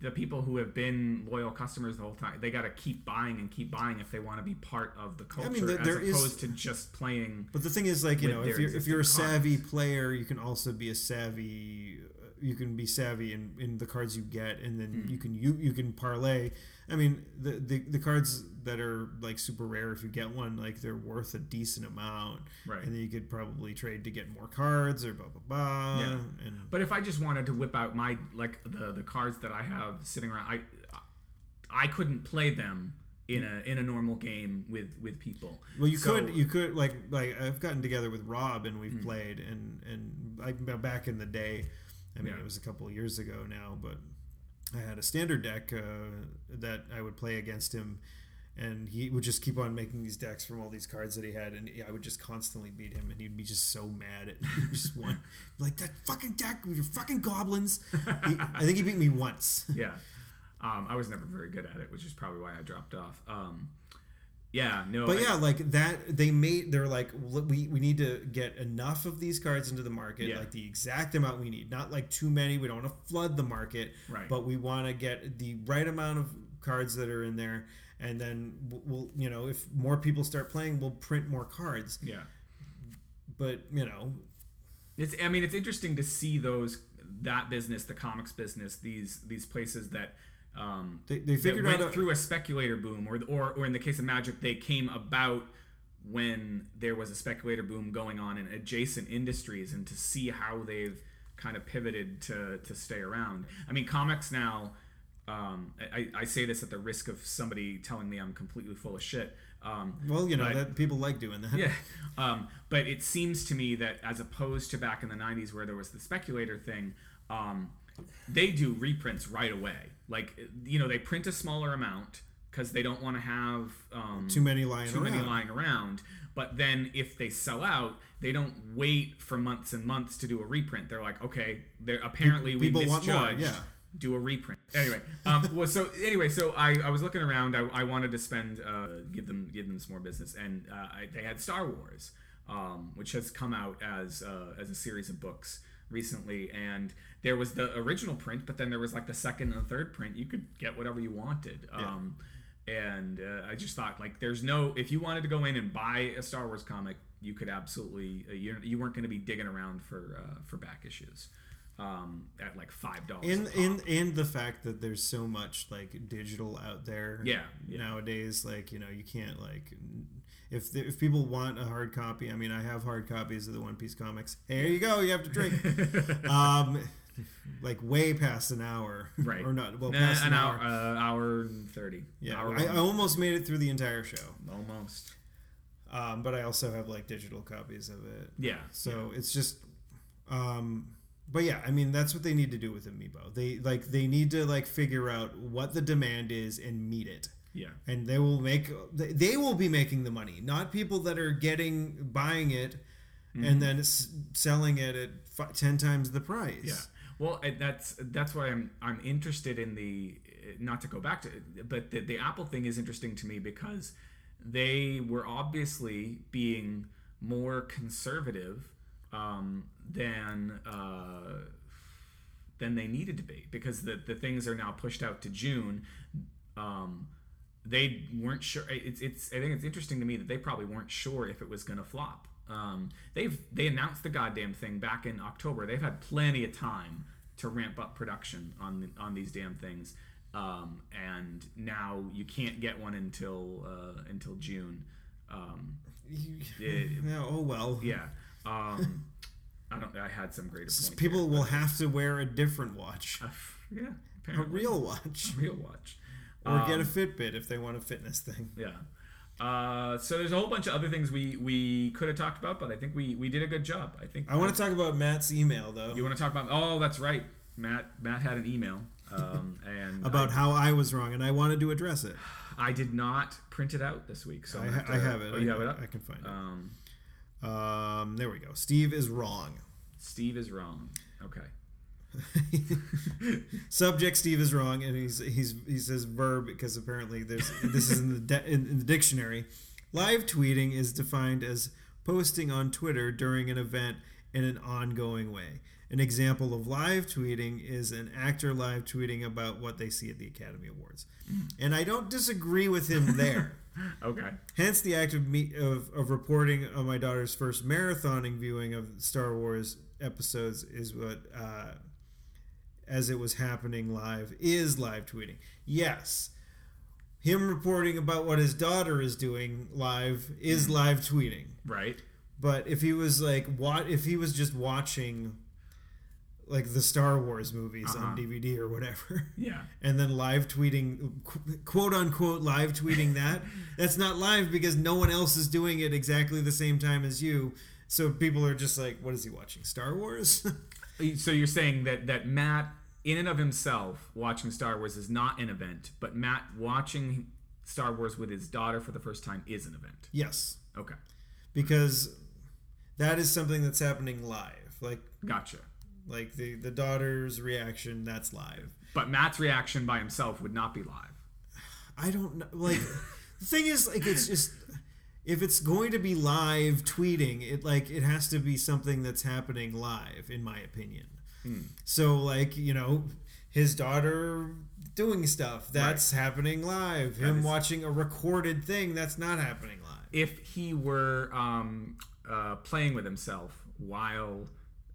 S2: the people who have been loyal customers the whole time, they got to keep buying and keep buying if they want to be part of the culture, I
S1: mean, there-
S2: as
S1: there is-
S2: opposed to just playing.
S1: But the thing is, like you know, if you're if you're a savvy
S2: cards.
S1: player, you can also be a savvy. You can be savvy in, in the cards you get, and then
S2: Hmm.
S1: you can you you can parlay. I mean, the, the the cards that are like super rare, if you get one, like they're worth a decent amount,
S2: Right.
S1: And then you could probably trade to get more cards or blah blah blah.
S2: Yeah.
S1: And
S2: But if I just wanted to whip out my like the the cards that I have sitting around, I I couldn't play them in a in a normal game with with people.
S1: Well, you
S2: So-
S1: could, you could like like I've gotten together with Rob and we've played and and like back in the day. I mean,
S2: Yeah.
S1: it was a couple of years ago now, but I had a standard deck uh, that I would play against him, and he would just keep on making these decks from all these cards that he had, and I would just constantly beat him, and he'd be just so mad at me. just one like that fucking deck with your fucking goblins. He, I think he beat me once.
S2: yeah. Um, I was never very good at it, which is probably why I dropped off. Um, yeah, no.
S1: But
S2: I-
S1: yeah, like that, they made. They're like, we we need to get enough of these cards into the market,
S2: Yeah.
S1: like the exact amount we need. Not like too many. We don't want to flood the market,
S2: Right.
S1: But we want to get the right amount of cards that are in there, and then we'll, you know, if more people start playing, we'll print more cards.
S2: yeah.
S1: But you know,
S2: It's. I mean, it's interesting to see those that business, the comics business, these these places that. Um,
S1: They- they figured
S2: went
S1: out a-
S2: through a speculator boom, or, or or in the case of Magic, they came about when there was a speculator boom going on in adjacent industries, and to see how they've kind of pivoted to to stay around. I mean, comics now. Um, I, I say this at the risk of somebody telling me I'm completely full of shit. Um,
S1: well, you know
S2: But-
S1: that people like doing that.
S2: yeah. Um, but it seems to me that as opposed to back in the 90s where there was the speculator thing, um, they do reprints right away. Like you know, they print a smaller amount because they don't want to have um,
S1: Too many lying
S2: too many
S1: around.
S2: lying around. But then if they sell out, they don't wait for months and months to do a reprint. They're like, okay, they're apparently we
S1: People want more, yeah.
S2: Do a reprint anyway. Um, well, so anyway, so I, I was looking around. I, I wanted to spend uh, give them give them some more business, and uh, I, they had Star Wars, um, which has come out as uh, as a series of books recently, and there was the original print, but then there was like the second and third print. You could get whatever you wanted. Um, and uh, I just thought like there's no if you wanted to go in and buy a Star Wars comic, you could absolutely uh, you, you weren't going to be digging around for uh, for back issues um, at like five dollars.
S1: in in in the fact that there's so much like digital out there
S2: Yeah, yeah.
S1: nowadays like you know you can't like if the, if people want a hard copy i mean i have hard copies of the one piece comics. Here you go you have to drink. Um like way past an hour.
S2: Right.
S1: Or not well
S2: Nah,
S1: past
S2: an hour uh, hour and thirty.
S1: Yeah
S2: hour
S1: I, I almost made it through the entire show.
S2: Almost.
S1: Um but i also have like digital copies of it.
S2: Yeah
S1: so it's just, um, but yeah, I mean that's what they need to do with Amiibo. They like they need to like figure out what the demand is and meet it,
S2: yeah
S1: and they will make they- they will be making the money, not people that are getting buying it
S2: Mm-hmm.
S1: and then selling it at fi- ten times the price.
S2: Yeah. Well, that's that's why I'm I'm interested in the not to go back to but the, the Apple thing is interesting to me because they were obviously being more conservative um, than uh, than they needed to be because the the things are now pushed out to June. Um, they weren't sure. It's, it's. I think it's interesting to me that they probably weren't sure if it was going to flop. Um, they've they announced the goddamn thing back in October. They've had plenty of time to ramp up production on on these damn things, um, and now you can't get one until uh, until June. Um, it-
S1: Yeah, oh well.
S2: yeah. Um, I don't. I had some greater point.
S1: People
S2: there,
S1: will have to wear a different watch,
S2: uh, yeah,
S1: a real watch,
S2: real watch.
S1: Or get a
S2: Um,
S1: Fitbit if they want a fitness thing.
S2: Yeah. Uh, so there's a whole bunch of other things we we could have talked about, but I think we we did a good job. I think
S1: I want to talk about Matt's email though.
S2: You want to talk about? Oh, that's right. Matt Matt had an email, um, and
S1: about how I was wrong, and I wanted to address it.
S2: I, I did not print it out this week, so
S1: I, ha-
S2: gonna
S1: I have it.
S2: Oh,
S1: I,
S2: you have it up.
S1: I can find it.
S2: Um,
S1: Um, there we go. Steve is wrong.
S2: Steve is wrong. Okay.
S1: Subject: Steve is wrong, and he's he's he says verb because apparently there's this is in the de- in, in the dictionary. Live tweeting is defined as posting on Twitter during an event in an ongoing way. An example of live tweeting is an actor live tweeting about what they see at the Academy Awards, and I don't disagree with him there.
S2: Okay.
S1: Hence, the act of, me, of, of reporting on my daughter's first marathoning viewing of Star Wars episodes is what, uh, as it was happening live, is live tweeting. Yes, him reporting about what his daughter is doing live is live tweeting.
S2: Right.
S1: But if he was like, what if he was just watching, like the Star Wars movies
S2: Uh-huh.
S1: on DVD or whatever?
S2: Yeah.
S1: and then live tweeting quote unquote live tweeting that that's not live because no one else is doing it exactly the same time as you so people are just like what is he watching star wars
S2: So you're saying that that Matt, in and of himself, watching Star Wars is not an event, but Matt watching Star Wars with his daughter for the first time is an event.
S1: yes
S2: Okay.
S1: because that is something that's happening live like
S2: Gotcha.
S1: like the the daughter's reaction that's live
S2: But Matt's reaction by himself would not be live.
S1: i don't know like the thing is like it's just if it's going to be live tweeting it like it has to be something that's happening live in my opinion so like you know his daughter doing stuff that's happening live. Him
S2: is-
S1: watching a recorded thing that's not happening live.
S2: If he were um, uh, playing with himself while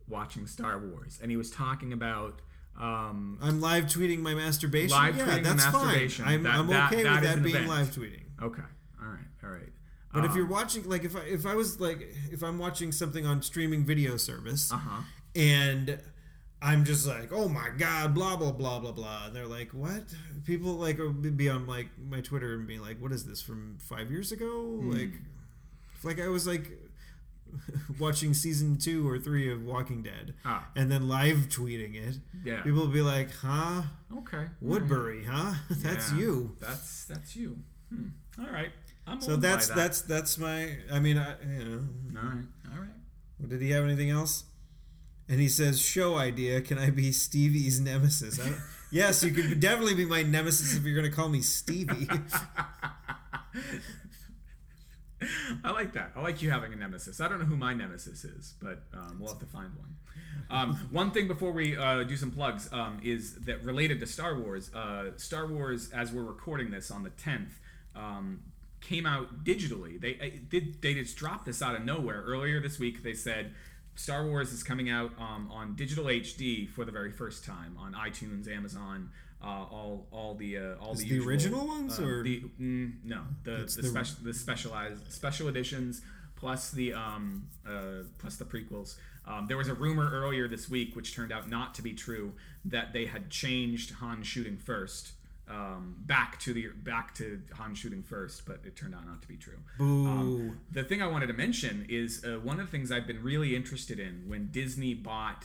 S2: watching Star Wars, and he was talking about um,
S1: i'm live tweeting my masturbation?
S2: Live
S1: yeah
S2: tweeting
S1: that's
S2: masturbation.
S1: fine i'm,
S2: That-
S1: I'm okay
S2: that
S1: with that being
S2: event.
S1: live tweeting.
S2: Okay, all right, all right.
S1: but if
S2: Um,
S1: you're watching like if I, if I was like if i'm watching something on streaming video service
S2: uh huh,
S1: and I'm just like, oh my god, blah blah blah blah blah. And they're like, what? People like be on like my Twitter and be like, what is this from five years ago?
S2: Hmm.
S1: Like, like I was like, watching season two or three of Walking Dead,
S2: Ah.
S1: and then live tweeting it,
S2: Yeah.
S1: people will be like, "Huh,
S2: Okay.
S1: Woodbury? Huh? That's
S2: Yeah.
S1: you."
S2: That's that's you. Hmm. All right. I'm
S1: So that's
S2: that.
S1: that's that's my. I mean, I, you know,
S2: all right. All right.
S1: did he have anything else? And he says, "Show idea. Can I be Stevie's nemesis?" Yes, you could definitely be my nemesis if you're going to call me Stevie.
S2: I like that. I like you having a nemesis. I don't know who my nemesis is, but um, we'll have to find one. Um, one thing before we uh, do some plugs um, is that related to Star Wars. Uh, Star Wars, as we're recording this on the 10th, um, came out digitally. They uh, did. They just dropped this out of nowhere earlier this week. They said Star Wars is coming out um, on digital HD for the very first time on iTunes, Amazon. Uh, all, all the, uh, all
S1: Is
S2: the,
S1: the
S2: usual,
S1: original ones,
S2: uh,
S1: or-
S2: the mm, no the the,
S1: the-
S2: special the specialized special editions plus the um uh, plus the prequels. Um, there was a rumor earlier this week, which turned out not to be true, that they had changed Han shooting first um, back to the back to Han shooting first, but it turned out not to be true.
S1: Boo.
S2: Um, the thing I wanted to mention is uh, one of the things I've been really interested in when Disney bought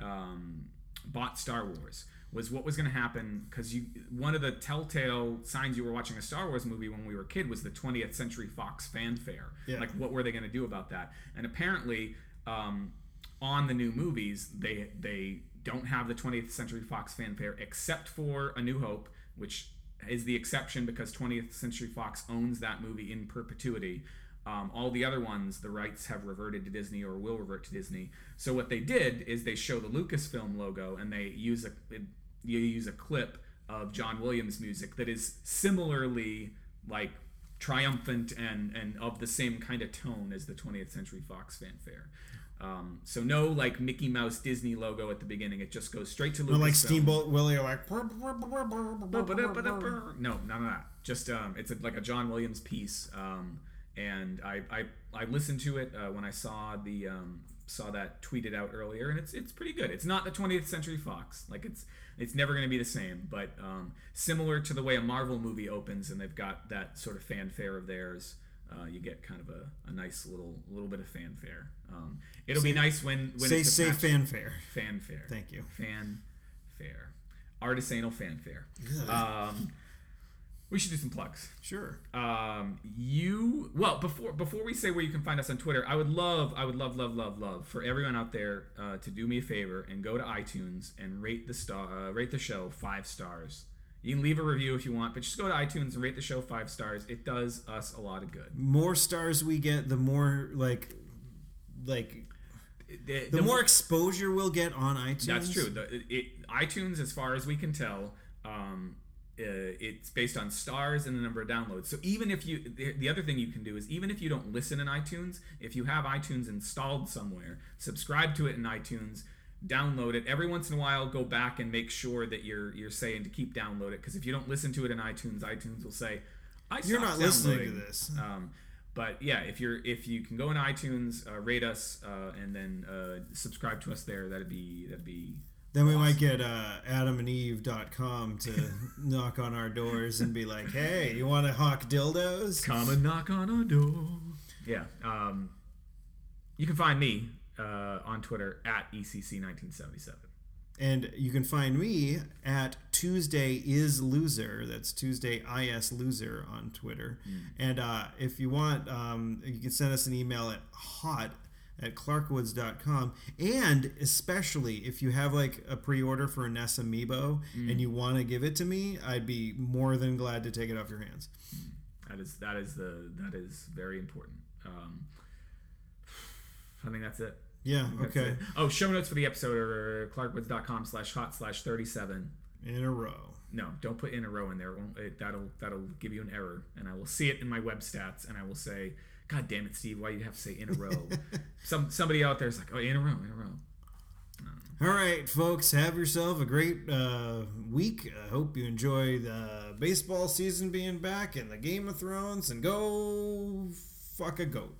S2: um, bought Star Wars was what was going to happen because you one of the telltale signs you were watching a Star Wars movie when we were a kid was the 20th Century Fox fanfare.
S1: Yeah.
S2: Like what were they going to do about that? And apparently, um, on the new movies, they they don't have the 20th Century Fox fanfare except for A New Hope, which is the exception because 20th Century Fox owns that movie in perpetuity. Um, all the other ones, the rights have reverted to Disney or will revert to Disney. So what they did is they show the Lucasfilm logo and they use a you use a clip of John Williams music that is similarly like triumphant and and of the same kind of tone as the 20th Century Fox fanfare. Um, so no like Mickey Mouse Disney logo at the beginning. It just goes straight to Lucasfilm.
S1: Or like Steamboat Willie, or like.
S2: No, none of that. Just um, it's a, like a John Williams piece, um, and I, I I listened to it uh, when I saw the um, saw that tweeted out earlier, and it's it's pretty good. It's not the 20th Century Fox, like it's it's never going to be the same, but um, similar to the way a Marvel movie opens, and they've got that sort of fanfare of theirs. Uh, you get kind of a, a nice little little bit of fanfare. Um, it'll be nice when when
S1: Say
S2: it's
S1: say fanfare.
S2: fanfare.
S1: Thank you.
S2: Fanfare. Artisanal fanfare. Um, we should do some plugs.
S1: Sure.
S2: Um, you well before before we say where you can find us on Twitter, I would love I would love love love love for everyone out there uh, to do me a favor and go to iTunes and rate the star uh, rate the show five stars. You can leave a review if you want, but just go to iTunes and rate the show five stars. It does us a lot of good.
S1: More stars we get, the more like, like
S2: The,
S1: the, more exposure we'll get on iTunes.
S2: That's true. The, it, iTunes, as far as we can tell, um, uh, it's based on stars and the number of downloads. So even if you, the, the other thing you can do is even if you don't listen in iTunes, if you have iTunes installed somewhere, subscribe to it in iTunes, download it. Every once in a while, go back and make sure that you're you're saying to keep download it because if you don't listen to it in iTunes, iTunes will say, "I
S1: You're not listening to this.
S2: Um, but yeah, if you're if you can go in iTunes, uh, rate us, uh, and then uh, subscribe to us there, that'd be that'd be
S1: Then we might get uh, adamandeve.com to knock on our doors and be like, hey, you want to hawk dildos?
S2: Come and knock on our door. Yeah. Um, you can find me uh, on Twitter at E ECC1977.
S1: And you can find me at Tuesday is loser. That's Tuesday is loser on Twitter. And uh, if you want, um, you can send us an email at hot at clarkwoods.com. And especially if you have like a pre-order for a Ness Amiibo and you want to give it to me, I'd be more than glad to take it off your hands.
S2: That is that is the that is very important. Um, I think that's it.
S1: Yeah. Okay.
S2: Oh, show notes for the episode are clarkwoods.com slash hot slash 37.
S1: In a row.
S2: No, don't put in a row in there. It won't- it, that'll that'll give you an error, and I will see it in my web stats, and I will say, "God damn it, Steve! Why do you have to say in a row?" Some somebody out there is like, "Oh, in a row, in a row."
S1: All right, folks, have yourself a great uh, week. I hope you enjoy the baseball season being back and the Game of Thrones and go fuck a goat.